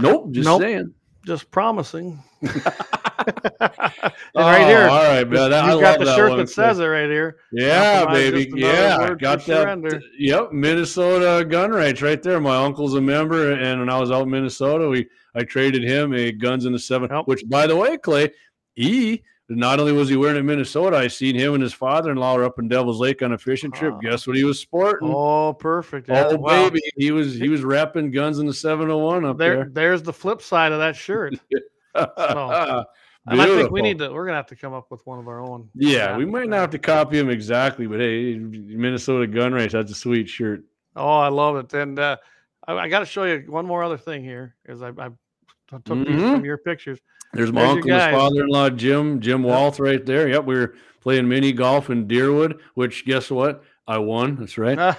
Nope, just Nope. saying. just promising. and Oh, right here, oh, all right, man. That, I you've got the that shirt one. that says it right here. Yeah, baby. Yeah, got that. surrender. Yep, Minnesota gun range right there. My uncle's a member, and when I was out in Minnesota, we I traded him a guns in the seven. Yep. Which, by the way, Clay, he not only was he wearing it in Minnesota, I seen him and his father-in-law were up in Devil's Lake on a fishing trip. Ah. Guess what he was sporting? Oh, perfect. Yeah. Oh, wow. baby, he was he was wrapping guns in the seven hundred one up There, there. there's the flip side of that shirt. Beautiful. And I think we need to. We're gonna have to come up with one of our own. Yeah, we might not have to copy him exactly, but hey, Minnesota gun range, that's a sweet shirt. Oh, I love it. And uh, I, I got to show you one more other thing here, is I, I took these Mhm. from your pictures. There's my There's uncle and his father-in-law, Jim, Jim. Walth, right there. Yep, we were playing mini golf in Deerwood, which guess what? I won. That's right.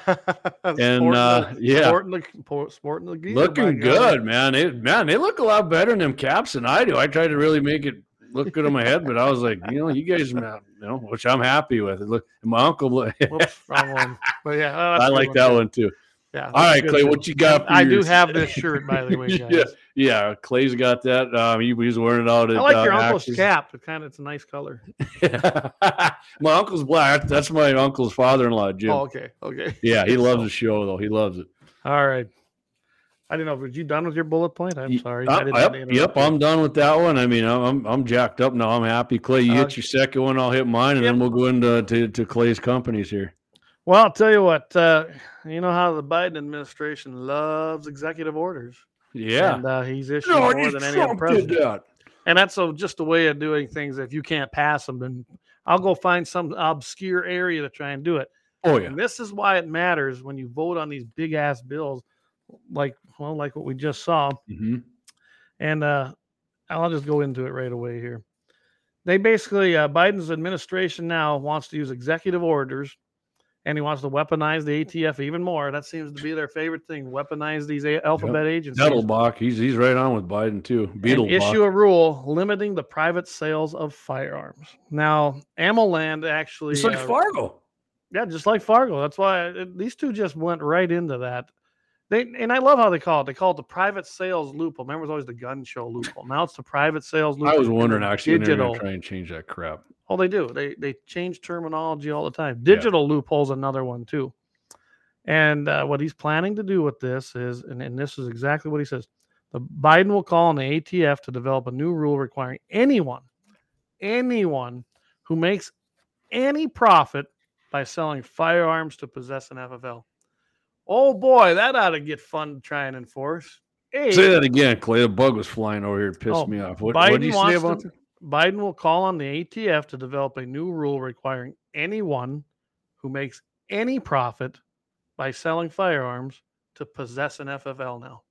and uh, yeah. sporting sporting the gear, Looking good, man. They, man, they look a lot better in them caps than I do. I tried to really make it look good on my head, but I was like, you know, you guys, you know, which I'm happy with. It look, my uncle, Whoops, wrong one. But yeah, oh, I like that one too. Yeah. All right, Clay, shirt. what you got? For I do have this shirt, by the way, guys. yeah, yeah. Clay's got that. Um, he, he's wearing it out. At, I like uh, your uncle's Axis. cap. It kind of it's a nice color. my uncle's black. That's my uncle's father-in-law, Jim. Oh, okay, okay. Yeah, he loves the show though. He loves it. All right. I didn't know. Were you done with your bullet point? I'm sorry. Uh, yep, yep. I'm done with that one. I mean, I'm I'm, I'm jacked up now. I'm happy. Clay, you Uh, hit your second one. I'll hit mine, and yep. then we'll go into to, to Clay's companies here. Well, I'll tell you what. Uh, you know how the Biden administration loves executive orders. Yeah. And uh, he's issued no, more just than any other Trump did president. that. And that's a, just a way of doing things. If you can't pass them, then I'll go find some obscure area to try and do it. Oh yeah. And this is why it matters when you vote on these big ass bills, like well, like what we just saw. hmm And uh, I'll just go into it right away here. They basically, uh, Biden's administration now wants to use executive orders and he wants to weaponize the ATF even more. That seems to be their favorite thing weaponize these a- alphabet agencies. Nettlebach, he's he's right on with Biden too. Beetlebach. issue a rule limiting the private sales of firearms. Now, AmmoLand actually, It's like uh, Fargo. yeah, just like Fargo. That's why it, these two just went right into that. They and I love how they call it. They call it the private sales loophole. Remember, it was always the gun show loophole. Now it's the private sales loophole. I was wondering actually they're digital. going to try and change that crap. Oh, they do. They they change terminology all the time. Digital loophole's another one too. And uh, what he's planning to do with this is, and, and this is exactly what he says: the Biden will call on the ATF to develop a new rule requiring anyone, anyone who makes any profit by selling firearms to possess an FFL. Oh boy, that ought to get fun to try and enforce. Hey, Say that again, Clay. The bug was flying over here. It pissed Oh, me off. What, Biden what do you say about to, Biden will call on the ATF to develop a new rule requiring anyone who makes any profit by selling firearms to possess an FFL now.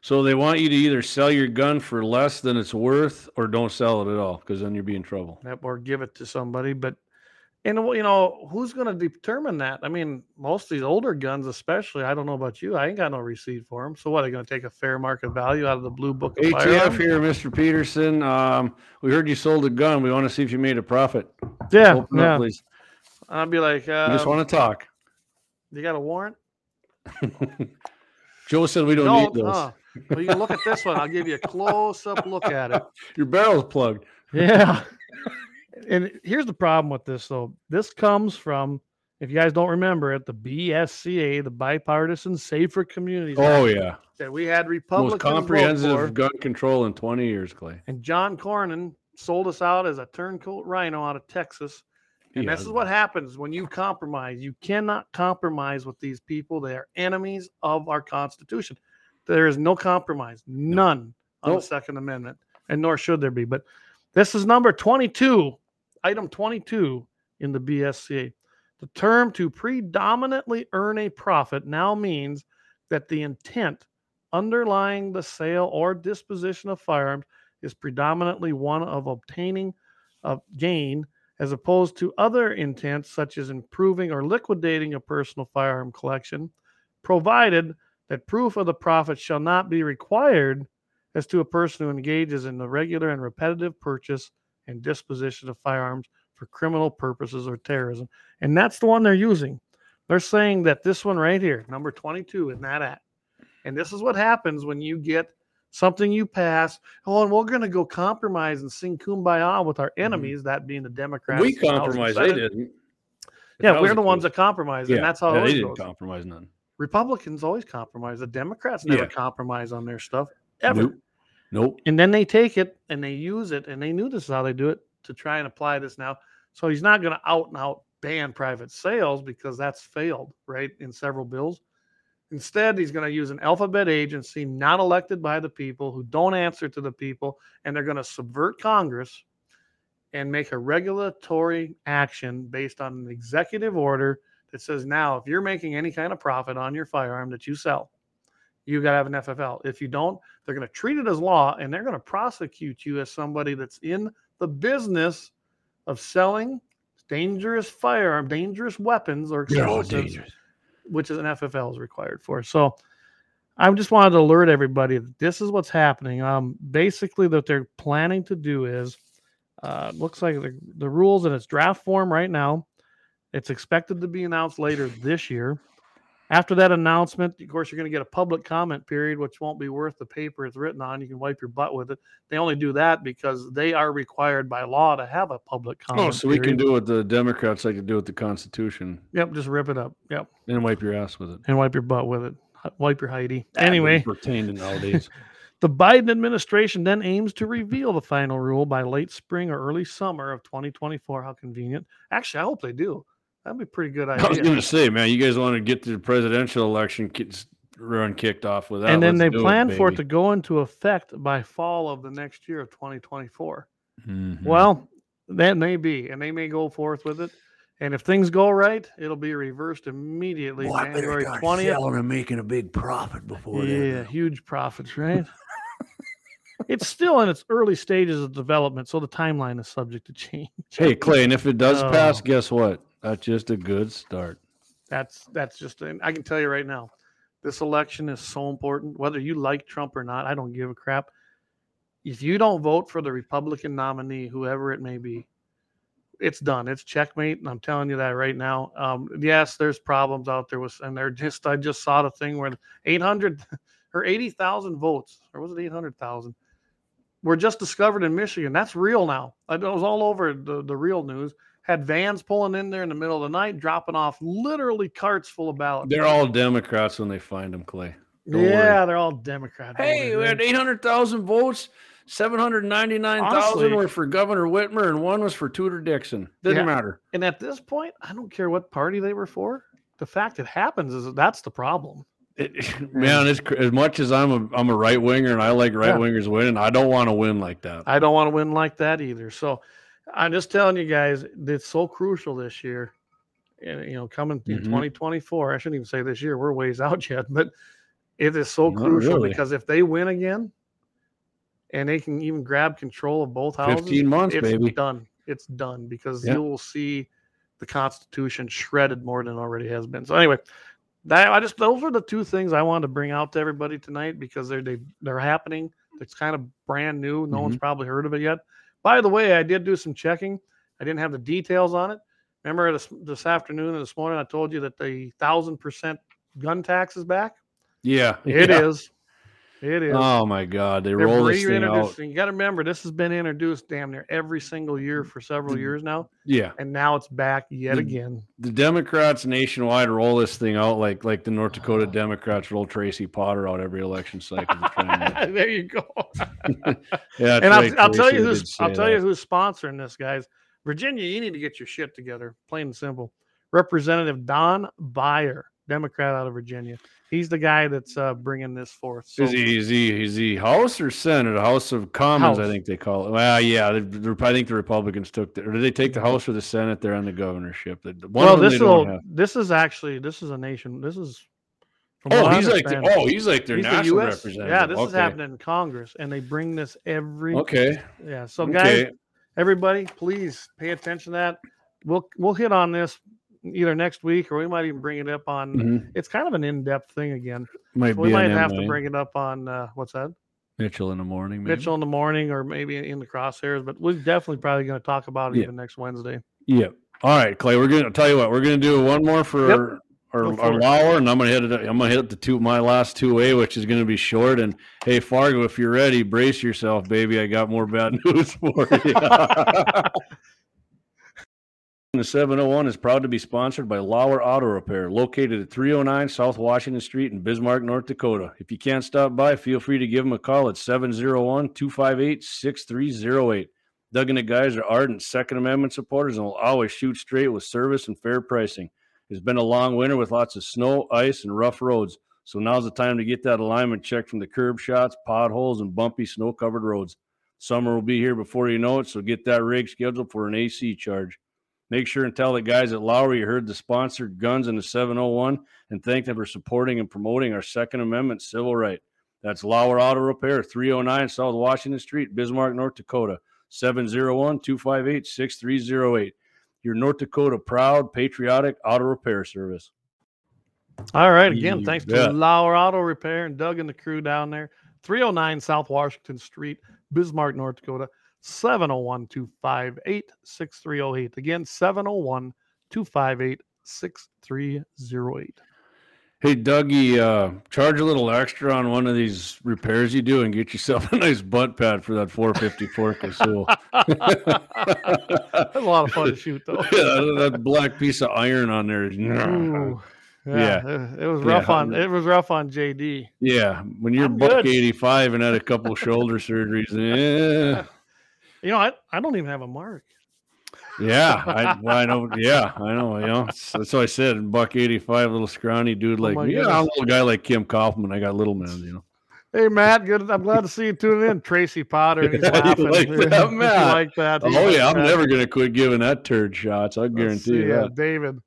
So they want you to either sell your gun for less than it's worth or don't sell it at all because then you'll be in trouble. Yep, or give it to somebody. But and you know who's going to determine that? I mean, most of these older guns, especially. I don't know about you. I ain't got no receipt for them. So what? Are they going to take a fair market value out of the blue book of ATF firearms? here, Mr. Peterson. Um, we heard you sold a gun. We want to see if you made a profit. Yeah, Open yeah. up, please. I'd be like, uh, just want to talk. you got a warrant? Joe said we don't Don't. need those. huh. Well, you can look at this one. I'll give you a close-up look at it. Your barrel's plugged. Yeah. and here's the problem with this, though. This comes from, if you guys don't remember it, the BSCA, the Bipartisan Safer Communities Oh Act yeah, that we had most Republicans vote comprehensive gun control in 20 years, Clay. and John Cornyn sold us out as a turncoat RINO out of Texas. And this is what happens when you compromise. You cannot compromise with these people. They are enemies of our Constitution. There is no compromise, none on Nope. the Second Amendment, and nor should there be. But this is number 22, item 22 in the BSCA. The term to predominantly earn a profit now means that the intent underlying the sale or disposition of firearms is predominantly one of obtaining a gain as opposed to other intents such as improving or liquidating a personal firearm collection, provided that proof of the profit shall not be required as to a person who engages in the regular and repetitive purchase and disposition of firearms for criminal purposes or terrorism. And that's the one they're using. They're saying that this one right here, number 22, is not at. And this is what happens when you get something you pass. Oh, and we're going to go compromise and sing kumbaya with our mm-hmm. enemies, that being the Democrats. we in the House and compromised. They didn't. If Yeah, we're the ones that compromise, Yeah, and that's how yeah, it they didn't goes. compromise none. Republicans always compromise. The Democrats never Yeah. compromise on their stuff ever. Nope. Nope. And then they take it and they use it, and they knew this is how they do it to try and apply this now. So he's not going to out and out ban private sales because that's failed, right, in several bills. Instead, he's going to use an alphabet agency not elected by the people who don't answer to the people, and they're going to subvert Congress and make a regulatory action based on an executive order that says now if you're making any kind of profit on your firearm that you sell, you got to have an FFL. If you don't, they're going to treat it as law and they're going to prosecute you as somebody that's in the business of selling dangerous firearm, dangerous weapons or explosives, which is an FFL is required for. So I just wanted to alert everybody that this is what's happening. Um, basically, what they're planning to do is uh, looks like the, the rules in its draft form right now. It's expected to be announced later this year. After that announcement, of course, you're going to get a public comment period, which won't be worth the paper it's written on. You can wipe your butt with it. They only do that because they are required by law to have a public oh, comment. Oh, so we can period. do what the Democrats like to do with the Constitution Yep, just rip it up. Yep, and wipe your ass with it. and wipe your butt with it. Wipe your Heidi. That Anyway, pertain to nowadays. the Biden administration then aims to reveal the final rule by late spring or early summer of 2024. How convenient. Actually, I hope they do. That'd be a pretty good idea. I was going to say, man, you guys want to get the presidential election run kicked off with that. and then Let's they do plan for it to go into effect by fall of the next year of 2024. Mhm. Well, that may be, and they may go forth with it. And if things go right, it'll be reversed immediately. Well, better January start 20th. selling and making a big profit before Yeah, then. huge profits, right? it's still in its early stages of development, so the timeline is subject to change. hey, Clay, and if it does pass, Oh. guess what? That's just a good start. That's that's just I can tell you right now, this election is so important. Whether you like Trump or not, I don't give a crap. If you don't vote for the Republican nominee, whoever it may be, it's done. It's checkmate, and I'm telling you that right now. Um, yes, there's problems out there with, and they're just. I just saw the thing where 800 or 80,000 votes, or was it 800,000? Were just discovered in Michigan. That's real now. It was all over the, the real news. Had vans pulling in there in the middle of the night, dropping off literally carts full of ballots. They're all Democrats when they find them, Clay. don't yeah, they're all Democrat. Hey, we had 800,000 votes. 799,000 were for Governor Whitmer and one was for Tudor Dixon. Didn't Yeah. matter. and at this point, I don't care what party they were for. The fact it happens is that that's the problem. It, man, it's as much as I'm a I'm a right winger and I like right wingers winning. I don't want to win like that. I don't want to win like that either. So I'm just telling you guys, it's so crucial this year. And you know, coming in Mhm. 2024, I shouldn't even say this year, we're ways out yet, but it is so Not crucial really. because if they win again and they can even grab control of both houses, 15 months, it's baby. done. It's done because Yeah. you will see the Constitution shredded more than it already has been. So anyway, that I just those are the two things I wanted to bring out to everybody tonight because they're they, they're happening. It's kind of brand new. No one's probably heard of it yet. By the way, I did do some checking. I didn't have the details on it. Remember this this afternoon and this morning I told you that the thousand percent gun tax is back. Yeah, It yeah. is. It is. Oh my God, they They're roll this thing out. You got to remember, this has been introduced damn near every single year for several Mm. years now, Yeah, and now it's back yet The- again. the Democrats nationwide roll this thing out like like the North Dakota Democrats roll Tracy Potter out every election cycle. to try and- there you go. yeah, and I'll, I'll tell you who's I'll tell you who's sponsoring this, guys. Virginia, you need to get your shit together, plain and simple. Representative Don Beyer. Democrat out of Virginia. He's the guy that's uh, bringing this forth. So, Is he is he is he House or Senate? House of Commons, I think they call it. Well, yeah, I think the Republicans took the, or did they take the House or the Senate? They're on the governorship. The- One well, this will. This is actually this is a nation. This is. From Oh, he's like the, oh, he's like their he's the national US representative. Yeah, this is happening in Congress, and they bring this every. Okay, Yeah. So guys, okay. everybody, please pay attention to that. We'll we'll hit on this either next week or we might even bring it up on. Mhm. It's kind of an in-depth thing again. Might So we might have MA. to bring it up on uh, what's that? Mitchell in the morning. Maybe. Mitchell in the morning or maybe in the crosshairs. But we're definitely probably going to talk about it Yeah. even next Wednesday. Yep. All right, Clay. We're gonna tell you what. We're gonna do one more for Yep. Our, Go for. Lauer, and I'm gonna hit it. I'm gonna hit the two my last two A, which is gonna be short. And hey, Fargo, if you're ready, brace yourself, baby. I got more bad news for you. The 701 is proud to be sponsored by Lauer Auto Repair, located at 309 South Washington Street in Bismarck, North Dakota. If you can't stop by, feel free to give them a call at 701 258 6308. Doug and the guys are ardent Second Amendment supporters and will always shoot straight with service and fair pricing. It's been a long winter with lots of snow, ice, and rough roads. So now's the time to get that alignment checked from the curb shots, potholes, and bumpy snow covered roads. Summer will be here before you know it, so get that rig scheduled for an AC charge. Make sure and tell the guys at Lauer you heard the sponsored guns in the 701 and thank them for supporting and promoting our Second Amendment civil right. That's Lauer Auto Repair, 309 South Washington Street, Bismarck, North Dakota, 701 258 6308. Your North Dakota proud, patriotic auto repair service. All right. Again, You thanks bet. to Lauer Auto Repair and Doug and the crew down there. 309 South Washington Street, Bismarck, North Dakota. 701 258 6308. Again, 701 258 6308. Hey, Dougie, uh, charge a little extra on one of these repairs you do and get yourself a nice butt pad for that 454 Casull. That's a lot of fun to shoot, though. yeah, that black piece of iron on there. Ooh, yeah, it- it was Yeah. rough on it was rough on JD. Yeah, when you're I'm buck good. 85 and had a couple shoulder surgeries, eh, You know, I, I don't even have a mark. Yeah, I, I know, yeah, I know, you know, that's, that's what I said. Buck 85, little scrawny dude Oh like me. Yeah, I'm a little guy like Kim Kaufman. I got little man, you know. Hey Matt, good. I'm glad to see you tuning in. Tracy Potter, he's laughing. like that, Matt? like that? Oh yeah, I'm that. never gonna quit giving that turd shots. I Let's guarantee see, you uh. David.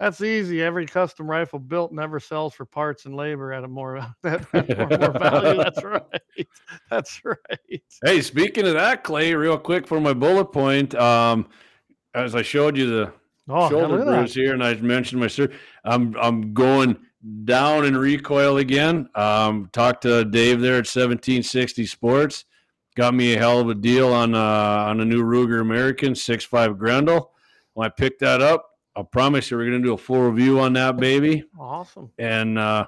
That's easy. Every custom rifle built never sells for parts and labor at a more that, at more, more value. That's right. That's right. Hey, speaking of that, Clay, real quick for my bullet point. Um, as I showed you the Oh, shoulder bruise here, and I mentioned my sir, I'm I'm going down in recoil again. Um, talked to Dave there at 1760 Sports, got me a hell of a deal on uh, on a new Ruger American 6.5 Grendel. When I picked that up, I promise you we're gonna do a full review on that baby. Awesome. And uh,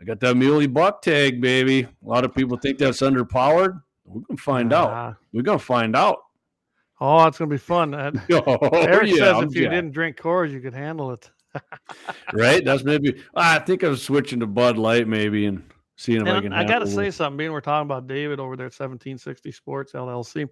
I got that muley buck tag, baby. A lot of people think that's underpowered. We're gonna find out. Ah. We're gonna find out. Oh, it's gonna be fun. Uh, Oh, Eric yeah, says I'm if you didn't drink Coors, you could handle it. right? That's maybe. I think I'm switching to Bud Light, maybe, and seeing if I can. I got to say something. Being we're talking about David over there at 1760 Sports LLC,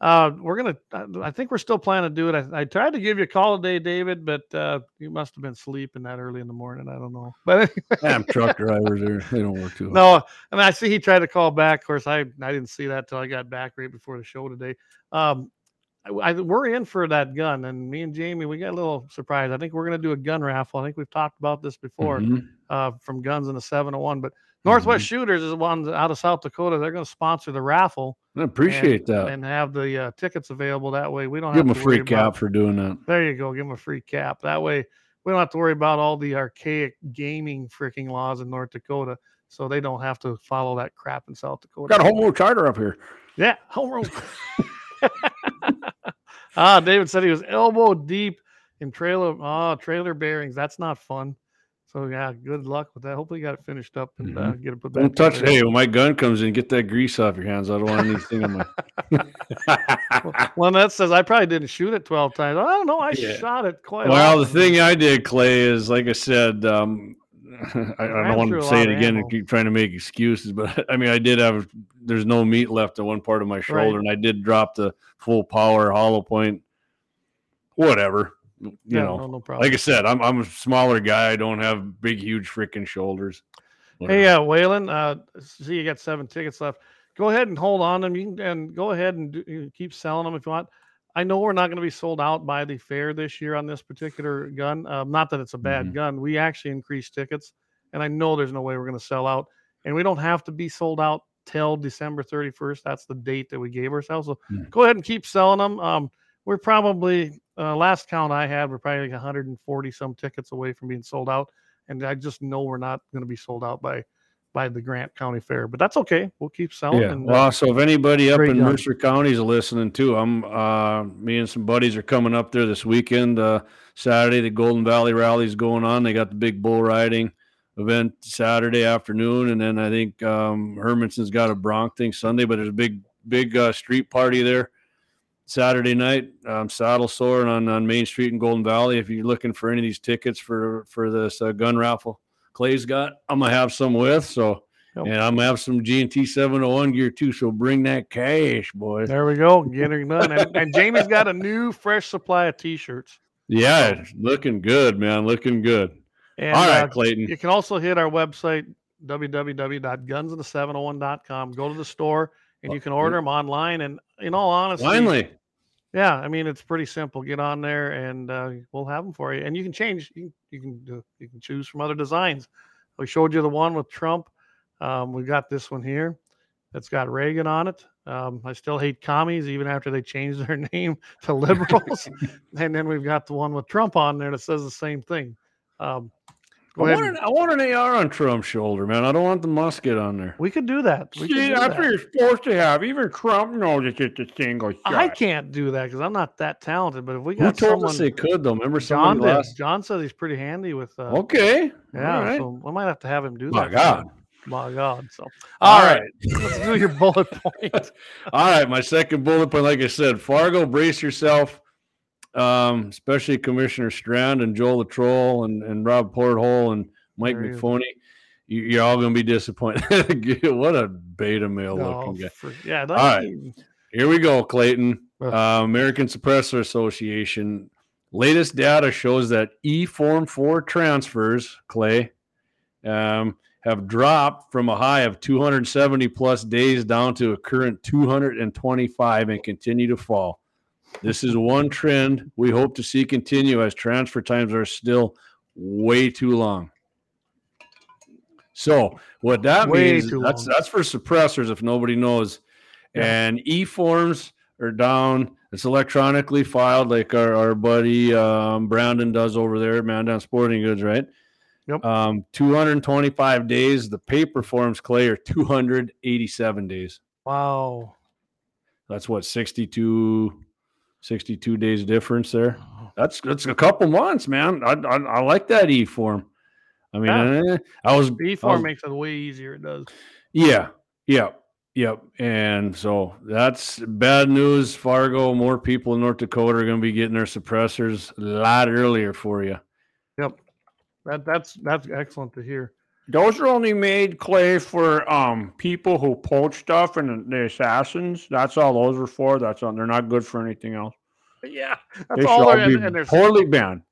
uh, we're gonna. I- I think we're still planning to do it. I, I tried to give you a call today, David, but uh, you must have been sleeping that early in the morning. I don't know, but anyway, Damn truck drivers, there they don't work too hard. no. mean I see he tried to call back. Of course, I I didn't see that till I got back right before the show today. Um, I, we're in for that gun, and me and Jamie, we got a little surprised. I think we're gonna do a gun raffle. I think we've talked about this before Mhm. uh, from Guns in the 701. But Northwest Shooters is the one out of South Dakota. They're going to sponsor the raffle I appreciate and, that. and have the uh, tickets available. That way, we don't Give them a to free cap about. for doing that. There you go. Give them a free cap. That way, we don't have to worry about all the archaic gaming freaking laws in North Dakota. So they don't have to follow that crap in South Dakota. Got a home rule charter up here. Yeah, home run. ah, David said he was elbow deep in trailer. Ah, trailer bearings. That's not fun. So yeah, good luck with that. Hopefully, you got it finished up and uh, get it put back. Mm-hmm. Don't touch. Hey, when my gun comes in, get that grease off your hands. I don't want anything on my. Well, that says I probably didn't shoot it twelve times. I don't know. I Yeah. shot it quite. Well, the thing I did, Clay, is like I said, um, I, I don't want to say it again and keep trying to make excuses, but I mean, I did have, there's no meat left on one part of my shoulder, Right. and I did drop the full power hollow point, whatever. you Yeah, know, no, no problem. like I said, I'm I'm a smaller guy. I don't have big, huge freaking shoulders. Hey, uh, Waylon, uh, see you got seven tickets left. Go ahead and hold on them. You can and go ahead and do, keep selling them if you want. I know we're not going to be sold out by the fair this year on this particular gun. Um, not that it's a bad Mhm. gun. We actually increased tickets, and I know there's no way we're going to sell out. And we don't have to be sold out till December 31st. That's the date that we gave ourselves. So Mm. go ahead and keep selling them. Um, we're probably uh, last count I had, we're probably like 140 some tickets away from being sold out, and I just know we're not going to be sold out by by the Grant County Fair. But that's okay. We'll keep selling. Yeah. And, uh, Well, so if anybody up in. Mercer County is listening too, I'm uh me and some buddies are coming up there this weekend. Uh Saturday, the Golden Valley Rally is going on. They got the big bull riding event Saturday afternoon, and then I think um Hermanson's got a bronc thing Sunday, but there's a big big uh, street party there Saturday night. Um, saddle soaring on, on Main Street in Golden Valley. If you're looking for any of these tickets for for this uh, gun raffle, Clay's got. I'm gonna have some with so. Yep. And I'm gonna have some G and T 701 gear too. So bring that cash, boys. there we go. Getting done. And, and Jamie's got a new fresh supply of t-shirts. Yeah, looking good, man. Looking good. And All right, uh, Clayton. you can also hit our website www.gunsandthe701.com. Go to the store and you can order them online. And in all honesty, Finally. Yeah, I mean it's pretty simple. Get on there and uh, we'll have them for you. And you can change. You can you can, do, you can choose from other designs. We showed you the one with Trump. Um, we got this one here that's got Reagan on it. Um, I still hate commies even after they changed their name to liberals. and then we've got the one with Trump on there that says the same thing. Um, go I want, an, I want an AR on Trump's shoulder, man. I don't want the musket on there. we could do that. We See, do that's that. what you're supposed to have. Even Trump knows it's just a single shot. I can't do that because I'm not that talented. But if we got Who told someone, us they could though? Remember John did. last? John says he's pretty handy with. Uh, Okay. Yeah, right. so we might have to have him do My that. My God. My God. So, All all right, let's do your bullet point. All right, my second bullet point, like I said, Fargo, brace yourself. Um, especially Commissioner Strand and Joel Latroll and, and Rob Porthole and Mike There he. McPhoney. You, you're all going to be disappointed. what a beta male looking guy. for- yeah, All right. Here we go, Clayton. Uh, American Suppressor Association. Latest data shows that E Form 4 transfers, Clay, um, have dropped from a high of 270 plus days down to a current 225 and continue to fall. This is one trend we hope to see continue as transfer times are still way too long. So what that Way means that's long. that's for suppressors if nobody knows. Yeah. And e forms are down. It's electronically filed, like our, our buddy um, Brandon does over there, man down Sporting Goods, right? Yep. Um, 225 days. The paper forms, Clay, are 287 days. Wow. That's what 62, 62 days difference there. That's that's a couple months, man. I I, I like that e form. I mean, Yeah. eh, I was four was- makes it way easier. It does. Yeah, yeah, yep. And so that's bad news. Fargo, more people in North Dakota are going to be getting their suppressors a lot earlier for you. Yep. That that's that's excellent to hear. Those are only made clay for um people who poach stuff and the assassins. That's all those are for. That's all. They're not good for anything else. Yeah, They that's should all. They're, be and, and they're, totally banned.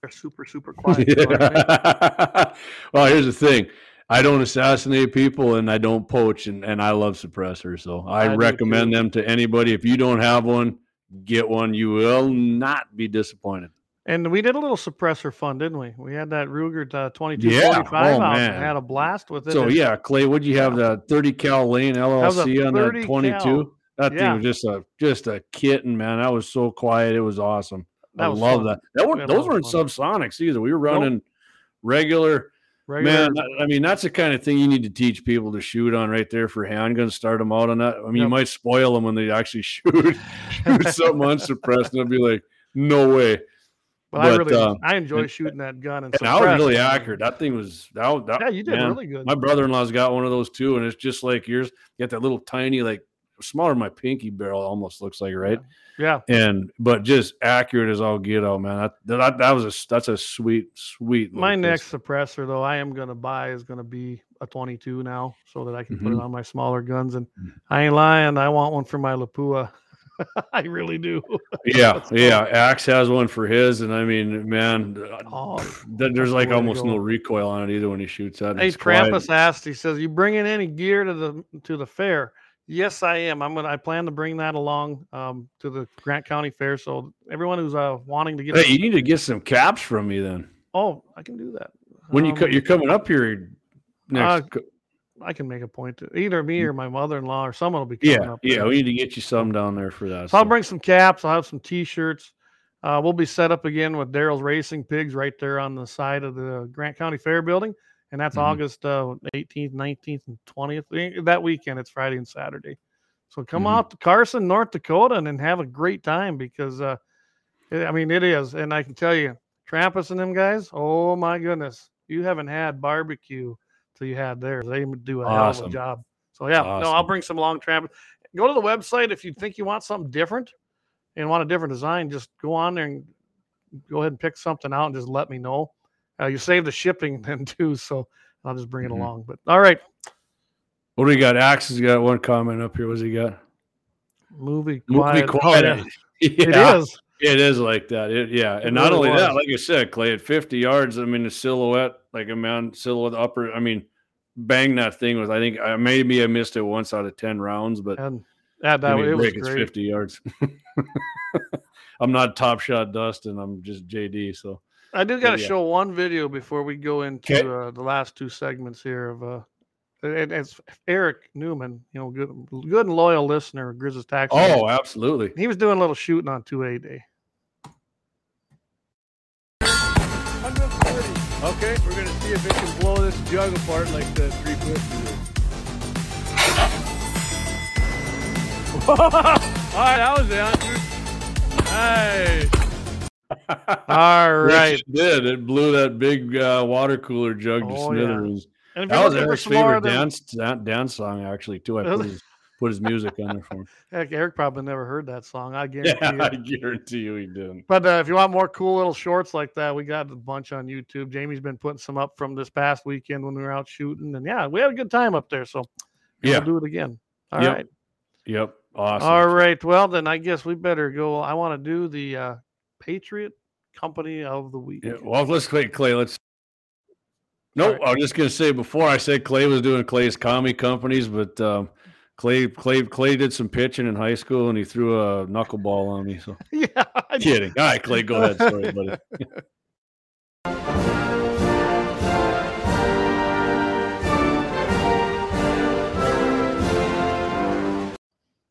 they're super super quiet. you know I mean? well, here's the thing. I don't assassinate people and I don't poach and, and I love suppressors. So I, I recommend them to anybody. If you don't have one, get one. You will not be disappointed. And we did a little suppressor fun, didn't we? We had that Ruger uh, twenty two Yeah. forty five Oh, out man. and had a blast with it. So And yeah, Clay, would you have the 30 cal lane LLC on 30 that 22? cal. That thing was just a just a kitten, man. That was so quiet. It was awesome. That I was love fun. that. That We one, had those weren't fun. subsonics either. We were running regular. Regular, Man, I mean, that's the kind of thing you need to teach people to shoot on right there for handguns. Start them out on that. I mean, you might spoil them when they actually shoot shoot something unsuppressed, and they'll be like, "No way." But, I really uh, I enjoy and- shooting that gun and, And that was really accurate. That thing was that. that Yeah, you did man, really good. My brother-in-law's got one of those too, and it's just like yours. You got that little tiny, like smaller than my pinky barrel, almost looks like, right? yeah, And but just accurate as all get out, man. That that, that was a that's a sweet, sweet. my next suppressor though I am gonna buy is gonna be a 22 now, so that I can put Mhm. it on my smaller guns. And Mhm. I ain't lying, I want one for my Lapua. I really do. Yeah, yeah. Axe has one for his, and I mean, man, Oh, there's like almost no recoil on it either when he shoots that. Hey, quiet. Krampus asked. He says, "You bringing any gear to the to the fair?" Yes, I am. I'm gonna. I plan to bring that along um, to the Grant County Fair. So everyone who's uh, wanting to get, Hey, you need to get some caps from me then. oh, I can do that. When you Um, co- you're coming up here next. uh, I can make a point to either me or my mother-in-law or someone will be coming Mm. yeah, up. yeah. We need to get you some down there for that. So I'll bring some caps. I'll have some T-shirts. Uh, we'll be set up again with Daryl's Racing Pigs right there on the side of the Grant County Fair building, and that's Mhm. August uh, 18th, 19th, and 20th. Eh, That weekend, it's Friday and Saturday. So come Mhm. out to Carson, North Dakota, and then have a great time because, uh, eh, I mean, it is, and I can tell you, Trampus and them guys. Oh my goodness, you haven't had barbecue till you had theirs. They do a hell of Awesome. a job. So yeah, no, I'll bring some long Trampus. Go to the website if you think you want something different and want a different design. Just go on there and go ahead and pick something out and just let me know. Uh, you save the shipping then too, so I'll just bring it Mhm. along. But all right, What do we got? Axe has got one comment up here. What's he got? movie Movie quiet. Oh, quiet. yeah. It is. It is like that. It, yeah, It and not really only that, like I said, Clay, at 50 yards, I mean, the silhouette, like a man silhouette upper. I mean, bang that thing with. I think I maybe I missed it once out of 10 rounds, but yeah, that give me a it was great. 50 yards. I'm not top shot Dustin. I'm just JD. So I do got to yeah. show one video before we go into uh, the last two segments here of uh, and it's Eric Newman, you know, good, good and loyal listener of Grizzlies Taxi. oh, absolutely. he was doing a little shooting on 2A day. Okay, we're gonna see if it can blow this jug apart like the 350 did. All right, that was the answer. Hey, All Which it did it blew that big uh, water cooler jug to Oh, yeah. smithereens? And That was Eric's favorite of dance dan- dance song, actually. Too. I Was put his, music on there for him. Heck, Eric probably never heard that song. I guarantee Yeah, I you. guarantee you he didn't. But uh, if you want more cool little shorts like that, we got a bunch on YouTube. Jamie's been putting some up from this past weekend when we were out shooting, and yeah, we had a good time up there. So Yeah. we'll do it again. All right, Yep. Yep. Awesome. all right. Well, then I guess we better go. I want to do the uh, Patriot Company of the Week. Yeah, well, let's Clay. Clay, let's. Nope. right. I was just gonna say before I said Clay was doing Clay's comedy companies, but um, Clay, Clay, Clay did some pitching in high school, and he threw a knuckleball on me. So yeah, I- kidding. All right, Clay, go ahead. Sorry, buddy.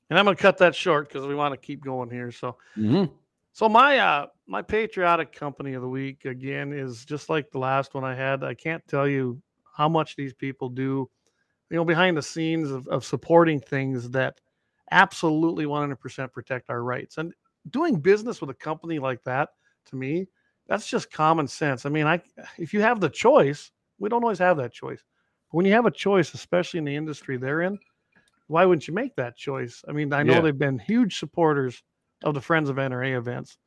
and I'm going to cut that short because we want to keep going here. So. Mhm. So my uh my patriotic company of the week again is just like the last one I had. I can't tell you how much these people do, you know, behind the scenes of, of supporting things that absolutely 100% protect our rights. And doing business with a company like that, to me, that's just common sense. I mean, I if you have the choice, we don't always have that choice. But when you have a choice, especially in the industry they're in, why wouldn't you make that choice? I mean, I know Yeah. they've been huge supporters of the Friends of NRA events,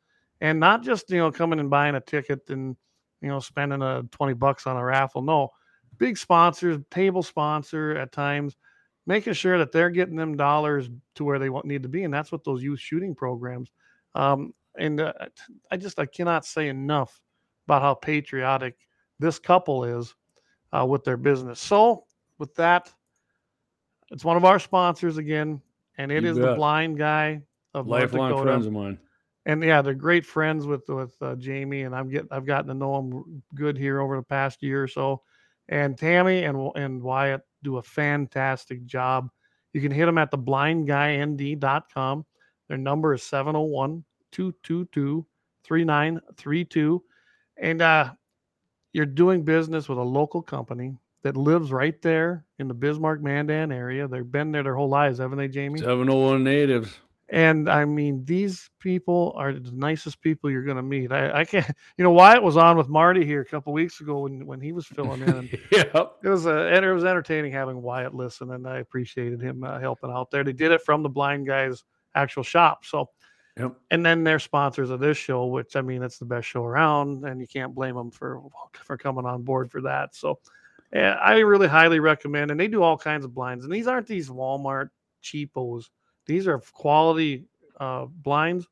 and not just you know coming and buying a ticket and you know spending a twenty bucks on a raffle. No, big sponsors, table sponsor at times, making sure that they're getting them dollars to where they want need to be, and that's what those youth shooting programs. Um, and uh, I just I cannot say enough about how patriotic this couple is uh, with their business. So with that, it's one of our sponsors again, and it You is the blind guy of North Lifelong Dakota. friends of mine. And yeah, they're great friends with with uh, Jamie, and I'm get I've gotten to know them good here over the past year or so. And Tammy and and Wyatt do a fantastic job. You can hit them at theblindguynd.com. Their number is 701 222 3932. And uh, you're doing business with a local company that lives right there in the Bismarck Mandan area. They've been there their whole lives, haven't they, Jamie? 701 natives. And I mean, these people are the nicest people you're going to meet. I, I can't, you know, Wyatt was on with Marty here a couple weeks ago when, when he was filling in. Yep. it was a, and it was entertaining having Wyatt listen, and I appreciated him uh, helping out there. They did it from the blind guy's actual shop. So, Yep. and then they're sponsors of this show, which I mean, it's the best show around, and you can't blame them for for coming on board for that. So, yeah, I really highly recommend. And they do all kinds of blinds, and these aren't these Walmart cheapos. These are quality uh, blinds,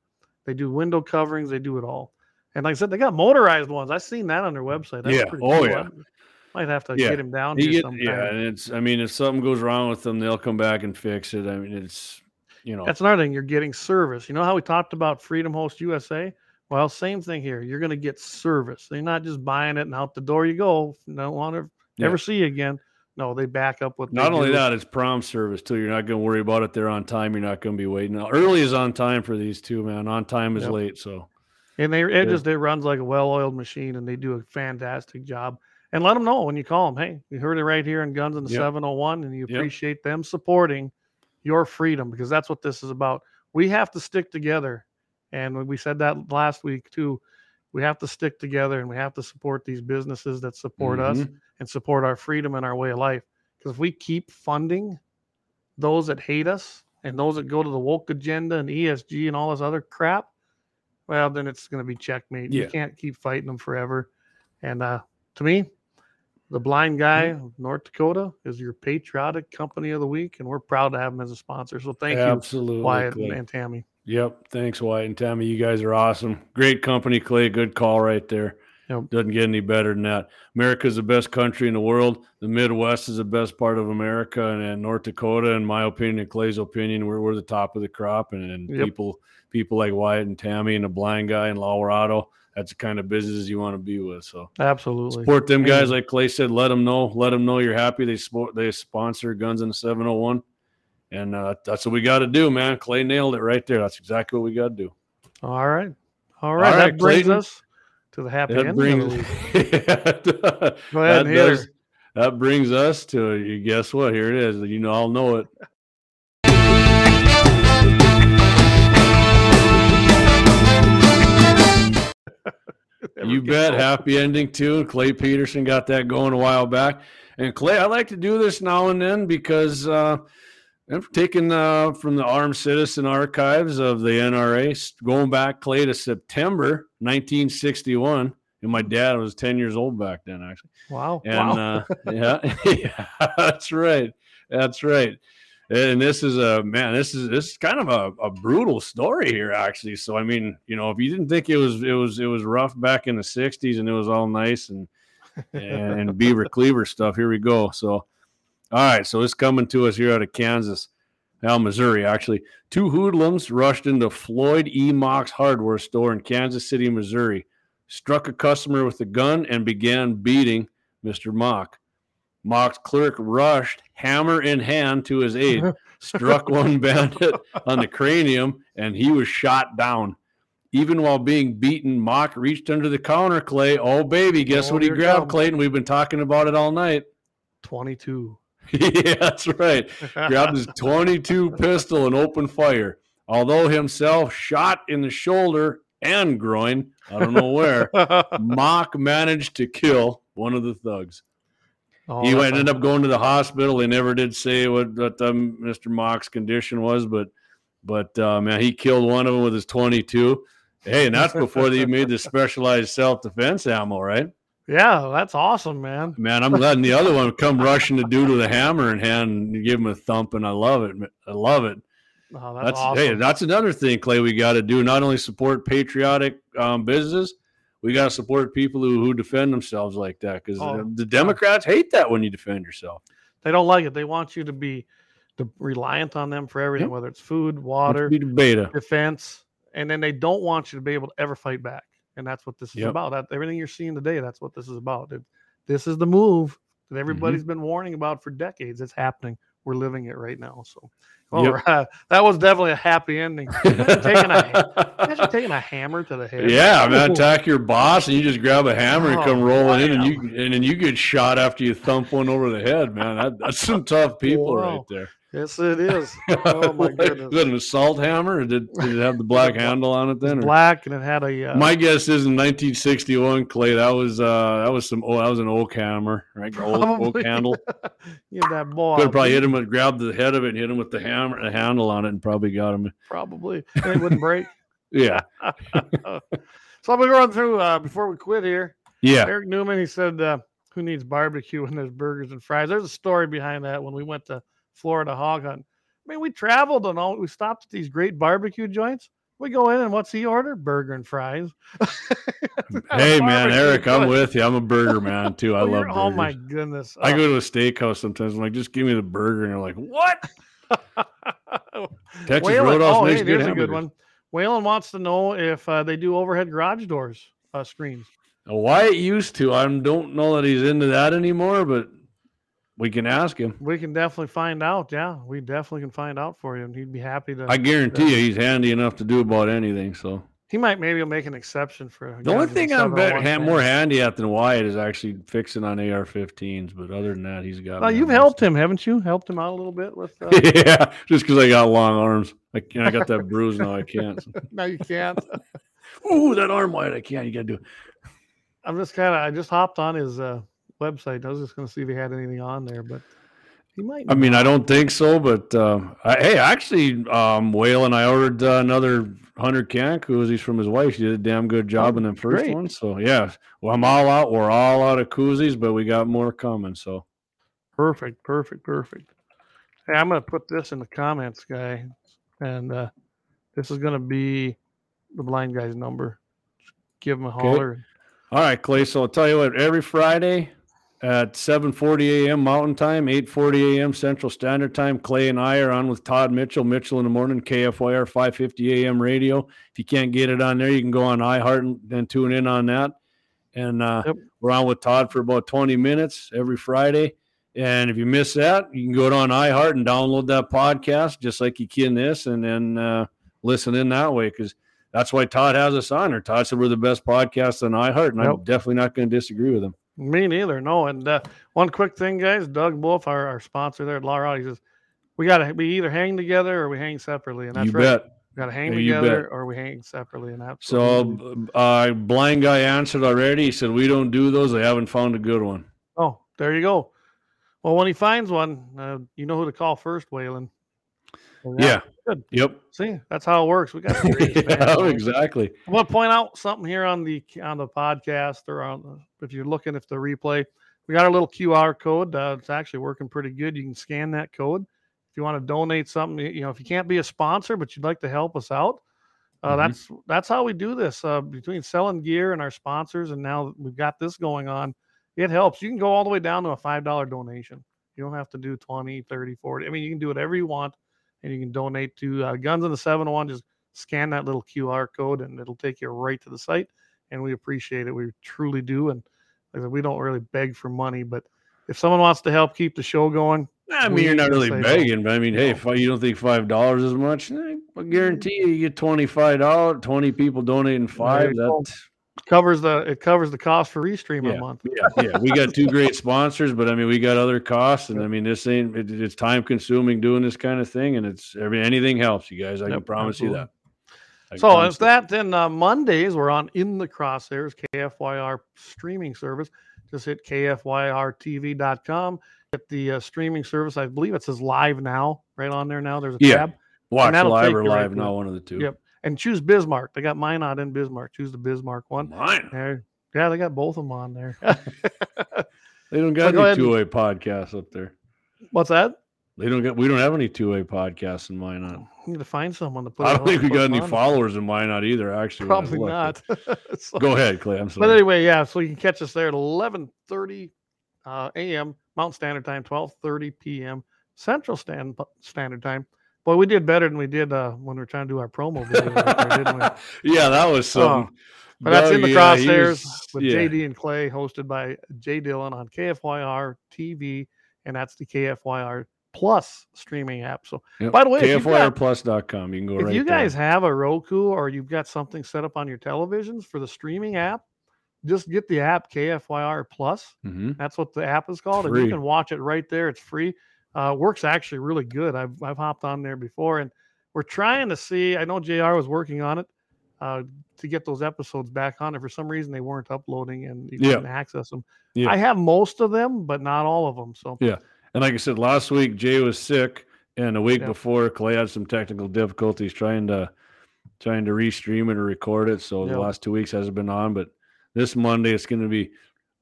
they do window coverings, they do it all. And like I said, they got motorized ones. I've seen that on their website. That's Yeah. pretty Oh, cool. yeah. I might have to Yeah. get him down get- yeah, and it's. I mean, if something goes wrong with them, they'll come back and fix it. I mean, it's. You know. That's another thing. You're getting service. You know how we talked about Freedom Host USA? Well, same thing here. You're going to get service. They're not just buying it and out the door you go. Don't want to Yeah. ever see you again. No, they back up with. Not only do. that, it's prompt service too. You're not going to worry about it. They're on time. You're not going to be waiting. Early is on time for these two, man. On time is Yep. late. So and they it just it runs like a well-oiled machine, and they do a fantastic job. And let them know when you call them. Hey, you heard it right here in Guns in the Yep. 701, and you Yep. appreciate them supporting your freedom because that's what this is about. We have to stick together, and we said that last week too. We have to stick together, and we have to support these businesses that support us Mhm. and support our freedom and our way of life. Because if we keep funding those that hate us and those that go to the woke agenda and ESG and all this other crap, well, then it's going to be checkmate. Yeah. You can't keep fighting them forever. And uh, to me, the blind guy Mm-hmm. of North Dakota is your patriotic company of the week, and we're proud to have him as a sponsor. So thank Absolutely, you, Wyatt and, and Tammy. Yep. Thanks, Wyatt and Tammy. You guys are awesome. Great company, Clay. Good call right there. Yep. Doesn't get any better than that. America's the best country in the world. The Midwest is the best part of America, and, and North Dakota, in my opinion, and Clay's opinion, we're, we're the top of the crop. And, and Yep. people people like Wyatt and Tammy and the blind guy in Colorado, that's the kind of business you want to be with. So Absolutely. support them guys, like Clay said. Let them know. Let them know you're happy. They support. They sponsor Guns and the 701, and uh, that's what we got to do, man. Clay nailed it right there. That's exactly what we got to do. All right. All right. right, that brings Clayton. us to the happy That ending brings that, Go ahead and hit does- that brings us to you. Guess what? Here it is. You know, I'll know it. You bet. old. Happy ending too. Clay Peterson got that going a while back. And Clay, I like to do this now and then because uh, I'm taking uh, from the Armed Citizen Archives of the NRA, going back, Clay, to September 1961. And my dad was 10 years old back then, actually. Wow. And wow. uh, yeah, yeah, that's right. That's right. And this is a man. This is this is kind of a, a brutal story here, actually. So I mean, you know, if you didn't think it was it was it was rough back in the '60s and it was all nice and and, and Beaver Cleaver stuff, here we go. So, all right. So it's coming to us here out of Kansas, now Missouri. Actually, two hoodlums rushed into Floyd E. Mox hardware store in Kansas City, Missouri, struck a customer with a gun and began beating Mr. Mock. Mock's clerk rushed, hammer in hand, to his aid, struck one bandit on the cranium, and he was shot down. Even while being beaten, Mock reached under the counter, Clay. Oh, baby, guess Oh, what he grabbed. Clayton? We've been talking about it all night. 22. yeah, that's right. Grabbed his 22 pistol and opened fire. Although himself shot in the shoulder and groin, I don't know where, Mock managed to kill one of the thugs. Oh, he ended up going to the hospital. They never did say what, what um, Mr. Mock's condition was, but but uh, man, he killed one of them with his 22. Hey, and that's before they made the specialized self defense ammo, right? Yeah, that's awesome, man. Man, I'm letting the other one come rushing to dude with a hammer in hand and give him a thump, and I love it. I love it. Oh, that's, That's, awesome. hey, that's another thing, Clay. We got to do not only support patriotic um, businesses, we got to support people who, who defend themselves like that because Oh, the Democrats hate that when you defend yourself. they don't like it. They want you to be de- reliant on them for everything, whether it's food, water, defense, and then they don't want you to be able to ever fight back. And that's what this is Yep. about. That, everything you're seeing today, that's what this is about. It- this is the move Mm-hmm. that everybody's been warning about for decades. It's happening. We're living it right now. So, all Yep. right. that was definitely a happy ending. Imagine taking a, imagine taking a hammer to the head. yeah, man, Ooh. attack your boss and you just grab a hammer and Oh, come rolling in, and you and then you get shot after you thump one over the head, man. That, that's some tough people right there. Yes, it is. Oh my goodness. Was it an assault hammer, or did, did it have the black handle on it then? Or- black and it had a uh, My guess is in 1961, Clay. That was uh, that was some. Oh, that was an oak hammer, right? Old oak handle. yeah, that boy. Could have probably hit him with, grabbed the head of it and hit him with the hammer, the handle on it, and probably got him. Probably. And it wouldn't break. Yeah, so I'm gonna run through uh, before we quit here. yeah. Eric Newman, he said, uh, "Who needs barbecue when there's burgers and fries?" There's a story behind that. When we went to Florida hog hunt, I mean, we traveled and all. We stopped at these great barbecue joints. We go in and what's he order? Burger and fries. Hey man, Eric, I'm with you. I'm a burger man too. I Oh, love you're- burgers. Oh my goodness! I Oh. go to a steakhouse sometimes. I'm like, just give me the burger, and they're like, "What?" Texas Waylon- Roadhouse oh, makes hey, good there's a good one. Waylon wants to know if uh, they do overhead garage doors uh, screens. Uh, Wyatt used to. I don't know that he's into that anymore, but we can ask him. We can definitely find out. Yeah, we definitely can find out for you, and he'd be happy to. I guarantee you, he's handy enough to do about anything. So he might maybe make an exception for. the only thing I'm bet, 701 ha- more handy at than Wyatt is actually fixing on AR-15s. But other than that, he's got. Well, you've helped most him, haven't you? Helped him out a little bit with. Uh, yeah, just because I got long arms. I, can't- I got that bruise now. I can't. no, you can't. Ooh, that arm wide. I can't. You got to do. it. I'm just kind of. I just hopped on his uh, website. I was just going to see if he had anything on there, but he might. I mean, I don't think so, but um, I, hey, actually, um, Waylon, I ordered uh, another hundred can koozies from his wife. She did a damn good job Oh, in the first great. one. So yeah, well, I'm all out. We're all out of koozies, but we got more coming. So Perfect, perfect, perfect. Hey, I'm going to put this in the comments, guy, and uh, this is going to be the blind guy's number. Just give him a holler. all right, Clay. So I'll tell you what. Every Friday at 7:40 a.m. Mountain Time, 8:40 a.m. Central Standard Time, Clay and I are on with Todd Mitchell. Mitchell in the morning, KFYR 550 a.m. radio. If you can't get it on there, you can go on iHeart and then tune in on that. And uh, Yep. we're on with Todd for about 20 minutes every Friday. And if you miss that, you can go on iHeart and download that podcast just like you can this, and then uh, listen in that way because that's why Todd has us on. Or Todd said we're the best podcast on iHeart, and I'm definitely not going to disagree with him. Me neither. No. And uh, one quick thing, guys. Doug Wolf, our, our sponsor there at Lauer Auto, he says we got to we either hang together or we hang separately, and that's you right. bet. We got to hang you together bet. or we hang separately, and that's So, uh, blind guy answered already. He said, We don't do those. They haven't found a good one. Oh, there you go. Well, when he finds one, uh, you know who to call first, Waylon. Yeah. good. Yep. See, that's how it works. We got some yeah, exactly. I want to point out something here on the on the podcast or on the, if you're looking at the replay, we got our little QR code. Uh, it's actually working pretty good. You can scan that code if you want to donate something. You know, if you can't be a sponsor but you'd like to help us out, uh, Mhm. that's that's how we do this. Uh, between selling gear and our sponsors, and now we've got this going on, it helps. You can go all the way down to a five dollar donation. You don't have to do 20, 30, 40. I mean, you can do whatever you want, and you can donate to uh, Guns and the 701. Just scan that little QR code and it'll take you right to the site. And we appreciate it. We truly do. And like I said, we don't really beg for money, but if someone wants to help keep the show going, I mean, you're not really no. begging, but I mean, hey, if you don't think five dollars is much, I guarantee you, you get twenty five dollars. Twenty people donating five. That covers the it covers the cost for Restream Yeah. a month. yeah, yeah. We got two great sponsors, but I mean, we got other costs, and I mean, this ain't. It, it's time consuming doing this kind of thing, and it's every anything helps you guys. I can Yep, promise you that. I So if that, then uh, Mondays we're on In the Crosshairs, KFYR streaming service. Just hit KFYRTV.com. Get the uh, streaming service. I believe it says live now, right on there now. There's a Yeah. tab. Watch live or right live now, one of the two. Yep. And choose Bismarck. They got mine out in Bismarck. Choose the Bismarck one. Mine. There. Yeah, they got both of them on there. They don't So got go any two way podcasts up there. What's that? They don't get. We don't have any two way podcasts in on. You need to find someone to put. I don't think we got any on. followers in mine on either. Actually, Probably not. So- Go ahead, Clay. I'm But anyway, yeah. So you can catch us there at 11:30 uh, a.m. Mountain Standard Time, 12:30 p.m. Central Stand, Standard Time. Boy, we did better than we did uh, when we were trying to do our promo video, right there, didn't we? yeah, that was something. But that's in the yeah, crosshairs was- with yeah. JD and Clay, hosted by Jay Dillon on KFYR TV, and that's the KFYR Plus streaming app. So, Yep. by the way, KFYRplus.com. You can go if right you there. guys have a Roku or you've got something set up on your televisions for the streaming app, just get the app KFYR Plus. Mhm. That's what the app is called, and you can watch it right there. It's free. Uh, works actually really good. I've I've hopped on there before, and we're trying to see. I know Jr. was working on it uh, to get those episodes back on. And for some reason, they weren't uploading, and you Yeah. couldn't access them. Yeah. I have most of them, but not all of them. So Yeah. And like I said, last week Jay was sick, and the week Yeah. before Clay had some technical difficulties trying to trying to restream it or record it. So the last two weeks hasn't been on, but this Monday it's going to be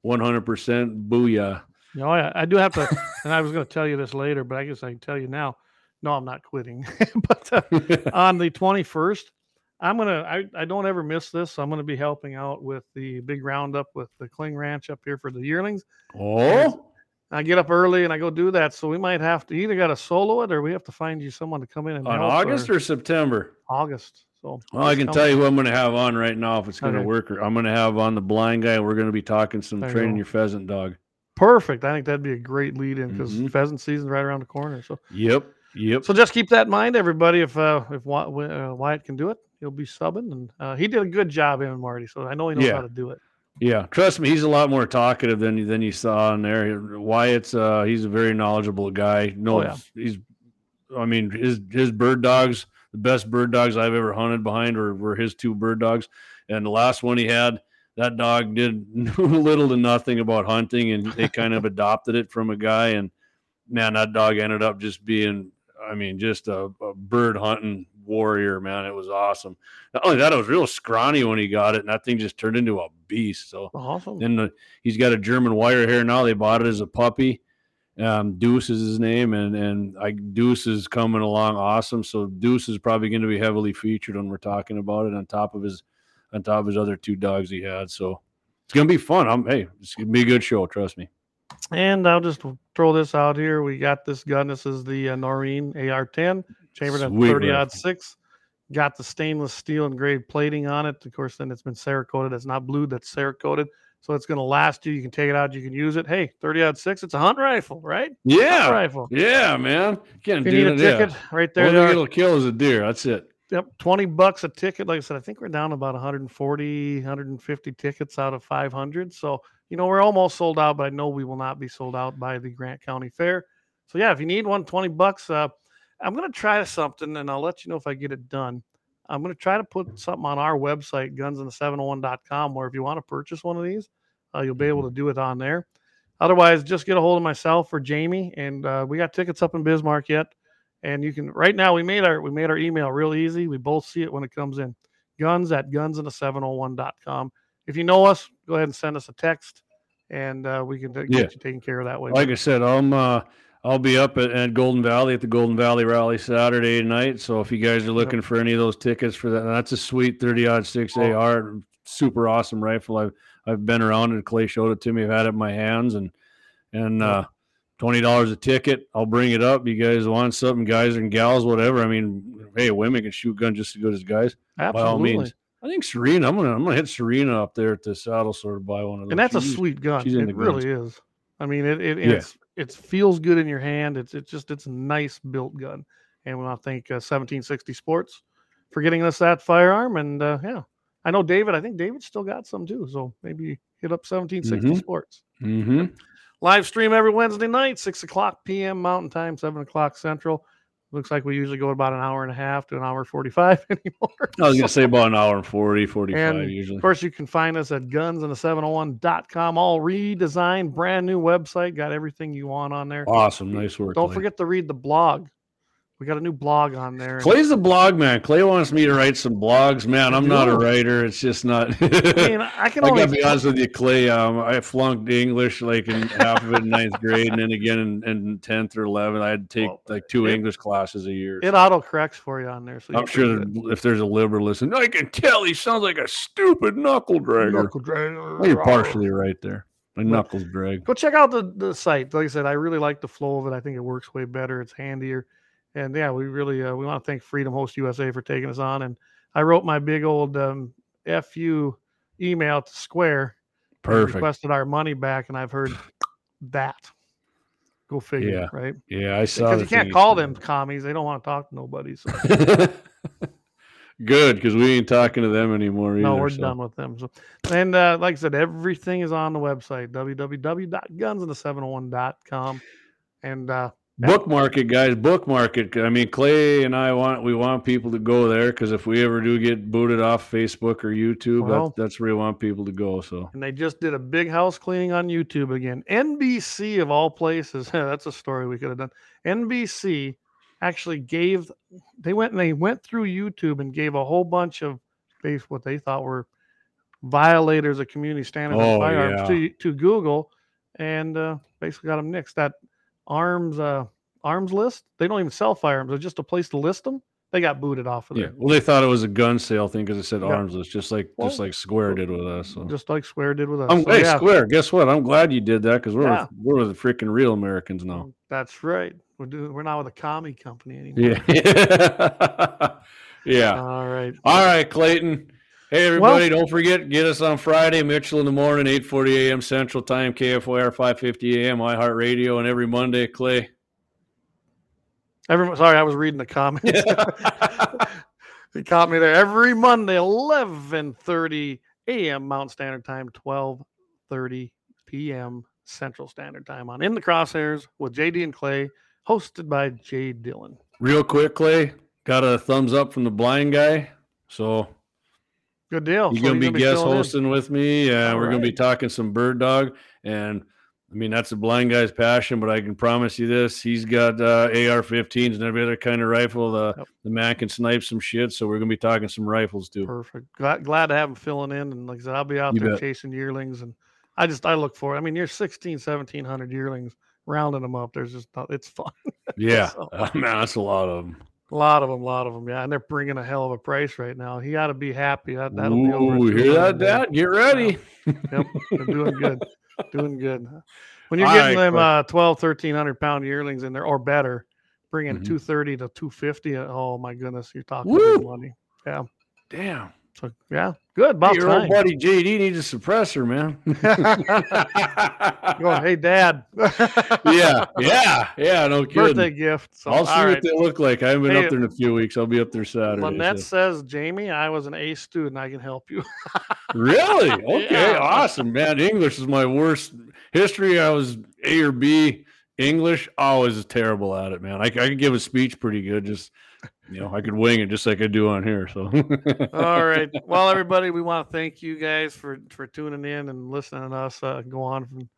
100% booyah. You know, I, I do have to, and I was going to tell you this later, but I guess I can tell you now. No, I'm not quitting. but uh, on the 21st, I'm gonna. I, I don't ever miss this. So I'm gonna be helping out with the big roundup with the Kling Ranch up here for the yearlings. oh, I get up early and I go do that. So we might have to either got to solo it or we have to find you someone to come in and on August or September? August. So Well, I can tell you who I'm going to have on right now if it's going to Okay. work. Or I'm going to have on the blind guy. We're going to be talking some There training go. your pheasant dog. Perfect. I think that'd be a great lead in because Mhm. pheasant season's right around the corner. So Yep, yep. so just keep that in mind, everybody. If uh, if Wy- uh, Wyatt can do it, he'll be subbing, and uh, he did a good job, him and Marty. So I know he knows Yeah. how to do it. Yeah, trust me, he's a lot more talkative than you- than you saw in there. Wyatt's uh, he's a very knowledgeable guy. No, Oh, yeah. he's. I mean, his his bird dogs, the best bird dogs I've ever hunted behind were, were his two bird dogs, and the last one he had, that dog did little to nothing about hunting, and they kind of adopted it from a guy, and man, that dog ended up just being, I mean, just a, a bird hunting warrior. Man, it was awesome. Not only that, it was real scrawny when he got it, and that thing just turned into a beast. So. Awesome. And the, he's got a German wire hair now. They bought it as a puppy. Um, Deuce is his name, and and I Deuce is coming along awesome. So Deuce is probably going to be heavily featured when we're talking about it on top of his on top of his other two dogs he had. So it's gonna be fun. I'm hey, it's gonna be a good show. Trust me. And I'll just throw this out here. We got this gun. This is the uh, Noreen AR-10, chambered at 30 odd six. Got the stainless steel engraved plating on it. Of course, then it's been Cerakoted. It's not blue. That's Cerakoted. So it's going to last you. You can take it out. You can use it. Hey, 30 odd six. It's a hunt rifle, right? Yeah. Hunt Yeah, rifle. yeah, man. Can't If you do need a ticket, right there. Only they thing are. it'll kill is a deer. That's it. Yep, 20 bucks a ticket. Like I said, I think we're down about 140, 150 tickets out of 500. So, you know, we're almost sold out, but I know we will not be sold out by the Grant County Fair. So, yeah, if you need one, 20 bucks. Uh, I'm going to try something and I'll let you know if I get it done. I'm going to try to put something on our website, gunsandthe701.com, where if you want to purchase one of these, uh, you'll be able to do it on there. Otherwise, just get a hold of myself or Jamie, and uh, we got tickets up in Bismarck yet and you can right now we made our we made our email real easy we both see it when it comes in guns at gunsandthe701.com if you know us go ahead and send us a text and uh, we can t- get Yeah. you taken care of that way Like I said, I'm uh, I'll be up at, at Golden Valley at the Golden Valley Rally Saturday night. So if you guys are looking for any of those tickets for that, that's a sweet 30 odd six Oh. AR, super awesome rifle. I've I've been around and Clay showed it to me. I've had it in my hands and and uh, twenty dollars a ticket. I'll bring it up. You guys want something, guys and gals, whatever. I mean, hey, women can shoot guns just as good as guys. By all absolutely means. I think Serena. I'm gonna I'm gonna hit Serena up there at the saddle store to buy one of those. and that's a sweet gun she's it into really is i mean it, it Yeah. it's it feels good in your hand it's it's just it's a nice built gun and we want to thank uh, 1760 sports for getting us that firearm and uh, yeah i know david i think david still got some too so maybe hit up 1760 Mhm. sports Mhm. Live stream every Wednesday night, 6 o'clock p.m. Mountain Time, 7 o'clock Central. Looks like we usually go about an hour and a half to an hour 45 anymore. I was gonna say about an hour and 40, 45 And usually. Of course, you can find us at gunsandthe701.com, all redesigned, brand new website. Got everything you want on there. Awesome, nice work. Don't forget to read the blog. We got a new blog on there. Clay's the blog man. Clay wants me to write some blogs. Man, I I'm not a writer. It's just not. I I mean, I can gotta only be honest with you, Clay. Um, I flunked English like in half of it in ninth grade, and then again in, in tenth or eleventh. I had to take Well, like two it- English classes a year. it auto corrects for you on there. So I'm sure that if there's a liberal listen, I can tell he sounds like a stupid knuckle dragger. Knuckle dragger. You're partially right there. My knuckles drag. go check out the, the site. Like I said, I really like the flow of it. I think it works way better. It's handier. And yeah, we really uh, we want to thank Freedom Host USA for taking us on. And I wrote my big old um, fu email to Square. Perfect. Requested our money back, and I've heard that. Go figure, Yeah, right? Yeah, I saw. Because you can't call them commies. They don't want to talk to nobody. So Good, because we ain't talking to them anymore either. no, we're so. done with them. So, and uh, like I said, everything is on the website www.gunsandthe701.com. And uh. Bookmark it, guys. Bookmark it. I mean, Clay and I want we want people to go there because if we ever do get booted off Facebook or YouTube, Well- that, that's where we want people to go. So and they just did a big house cleaning on YouTube again. NBC of all places. That's a story we could have done. NBC actually gave they went and they went through YouTube and gave a whole bunch of base what they thought were violators of community standards Oh, firearms yeah. to to Google and uh, basically got them nixed. That arms uh, arms list. They don't even sell firearms. They're just a place to list them. They got booted off of Yeah. Well, they thought it was a gun sale thing because it said Yeah. arms list, just like just like Square did with us. So. Just like Square did with us. I'm So, hey yeah, Square. Guess what? I'm glad you did that because we're Yeah. we're the freaking real Americans now. That's right. We're doing. We're not with a commie company anymore. Yeah. yeah. All right. All right, Clayton. Hey everybody, don't forget, get us on Friday, Mitchell in the morning, 8:40 a.m. Central Time, KFYR 550 a.m. iHeartRadio, and every Monday, Clay. Everyone, sorry, I was reading the comments. He caught me there every Monday, eleven thirty a.m. Mountain Standard Time, twelve thirty p.m. Central Standard Time on In the Crosshairs with JD and Clay, hosted by Jay Dillon. Real quick, Clay, got a thumbs up from the blind guy. So Good deal. You're So gonna be guest filling in. hosting with me. Uh, we're gonna be talking some bird dog, and I mean that's a blind guy's passion. But I can promise you this: he's got uh, AR-15s and every other kind of rifle. The Yep. the man can snipe some shit, so we're gonna be talking some rifles too. Perfect. Glad, glad to have him filling in. And like I said, I'll be out You there bet. chasing yearlings. And I just, I look for it. I mean, you're 16, 1700 yearlings, rounding them up. There's just, not, it's fun. Yeah, So- Oh, man, that's a lot of them. A lot of them, a lot of them. Yeah. And they're bringing a hell of a price right now. He ought to be happy. That, that'll be over. Ooh, hear that, Dad? Get ready. Yep, they're doing good. doing good. When you're All getting right, them Clay. uh, 12, 1300 pound yearlings in there or better, bringing Mhm. 230 to 250. Oh my goodness, you're talking money. Yeah. Damn. So yeah, good. About Your time. old buddy JD needs a suppressor, man. Going, hey, Dad. yeah, yeah, yeah. No kidding. Birthday gift. So, I'll see what right. they look like. I haven't been Hey, up there in a few weeks. I'll be up there Saturday. Lynette so- says, Jamie, I was an A student. I can help you. Really? Okay, Yeah. awesome, man. English is my worst. History, I was A or B. English, always terrible at it, man. I, I could give a speech pretty good. Just you know, I could wing it just like I do on here. So All right. Well, everybody, we want to thank you guys for for tuning in and listening to us uh, go on from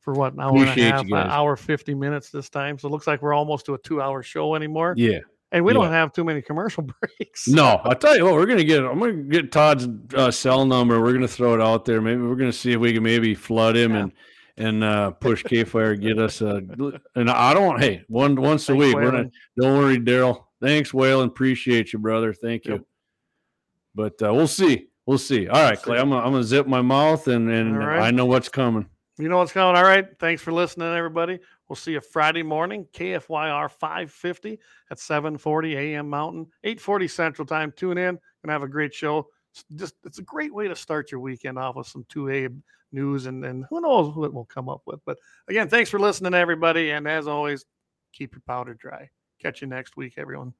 for what an hour and a half, an hour fifty minutes this time. So it looks like we're almost to a two hour show anymore, yeah. and we yeah. don't have too many commercial breaks. No, I'll tell you what, we're gonna get. I'm gonna get Todd's uh, cell number. We're gonna throw it out there. Maybe we're gonna see if we can maybe flood him Yeah. and and uh, push K Fire get us. a. and I don't. Hey, one once a week. We're Waylon. don't worry, Daryl. Thanks, Waylon. Appreciate you, brother. Thank you. Yep. But uh, we'll see. We'll see. All right. Clay. I'm gonna, I'm gonna zip my mouth and and right. I know what's coming. You know what's coming. All right. Thanks for listening, everybody. We'll see you Friday morning, KFYR 550 at 740 a.m. Mountain, 840 Central Time. Tune in. Gonna have a great show. It's just it's a great way to start your weekend off with some 2A news and, and who knows what we'll come up with. But again, thanks for listening, everybody. And as always, keep your powder dry. Catch you next week, everyone.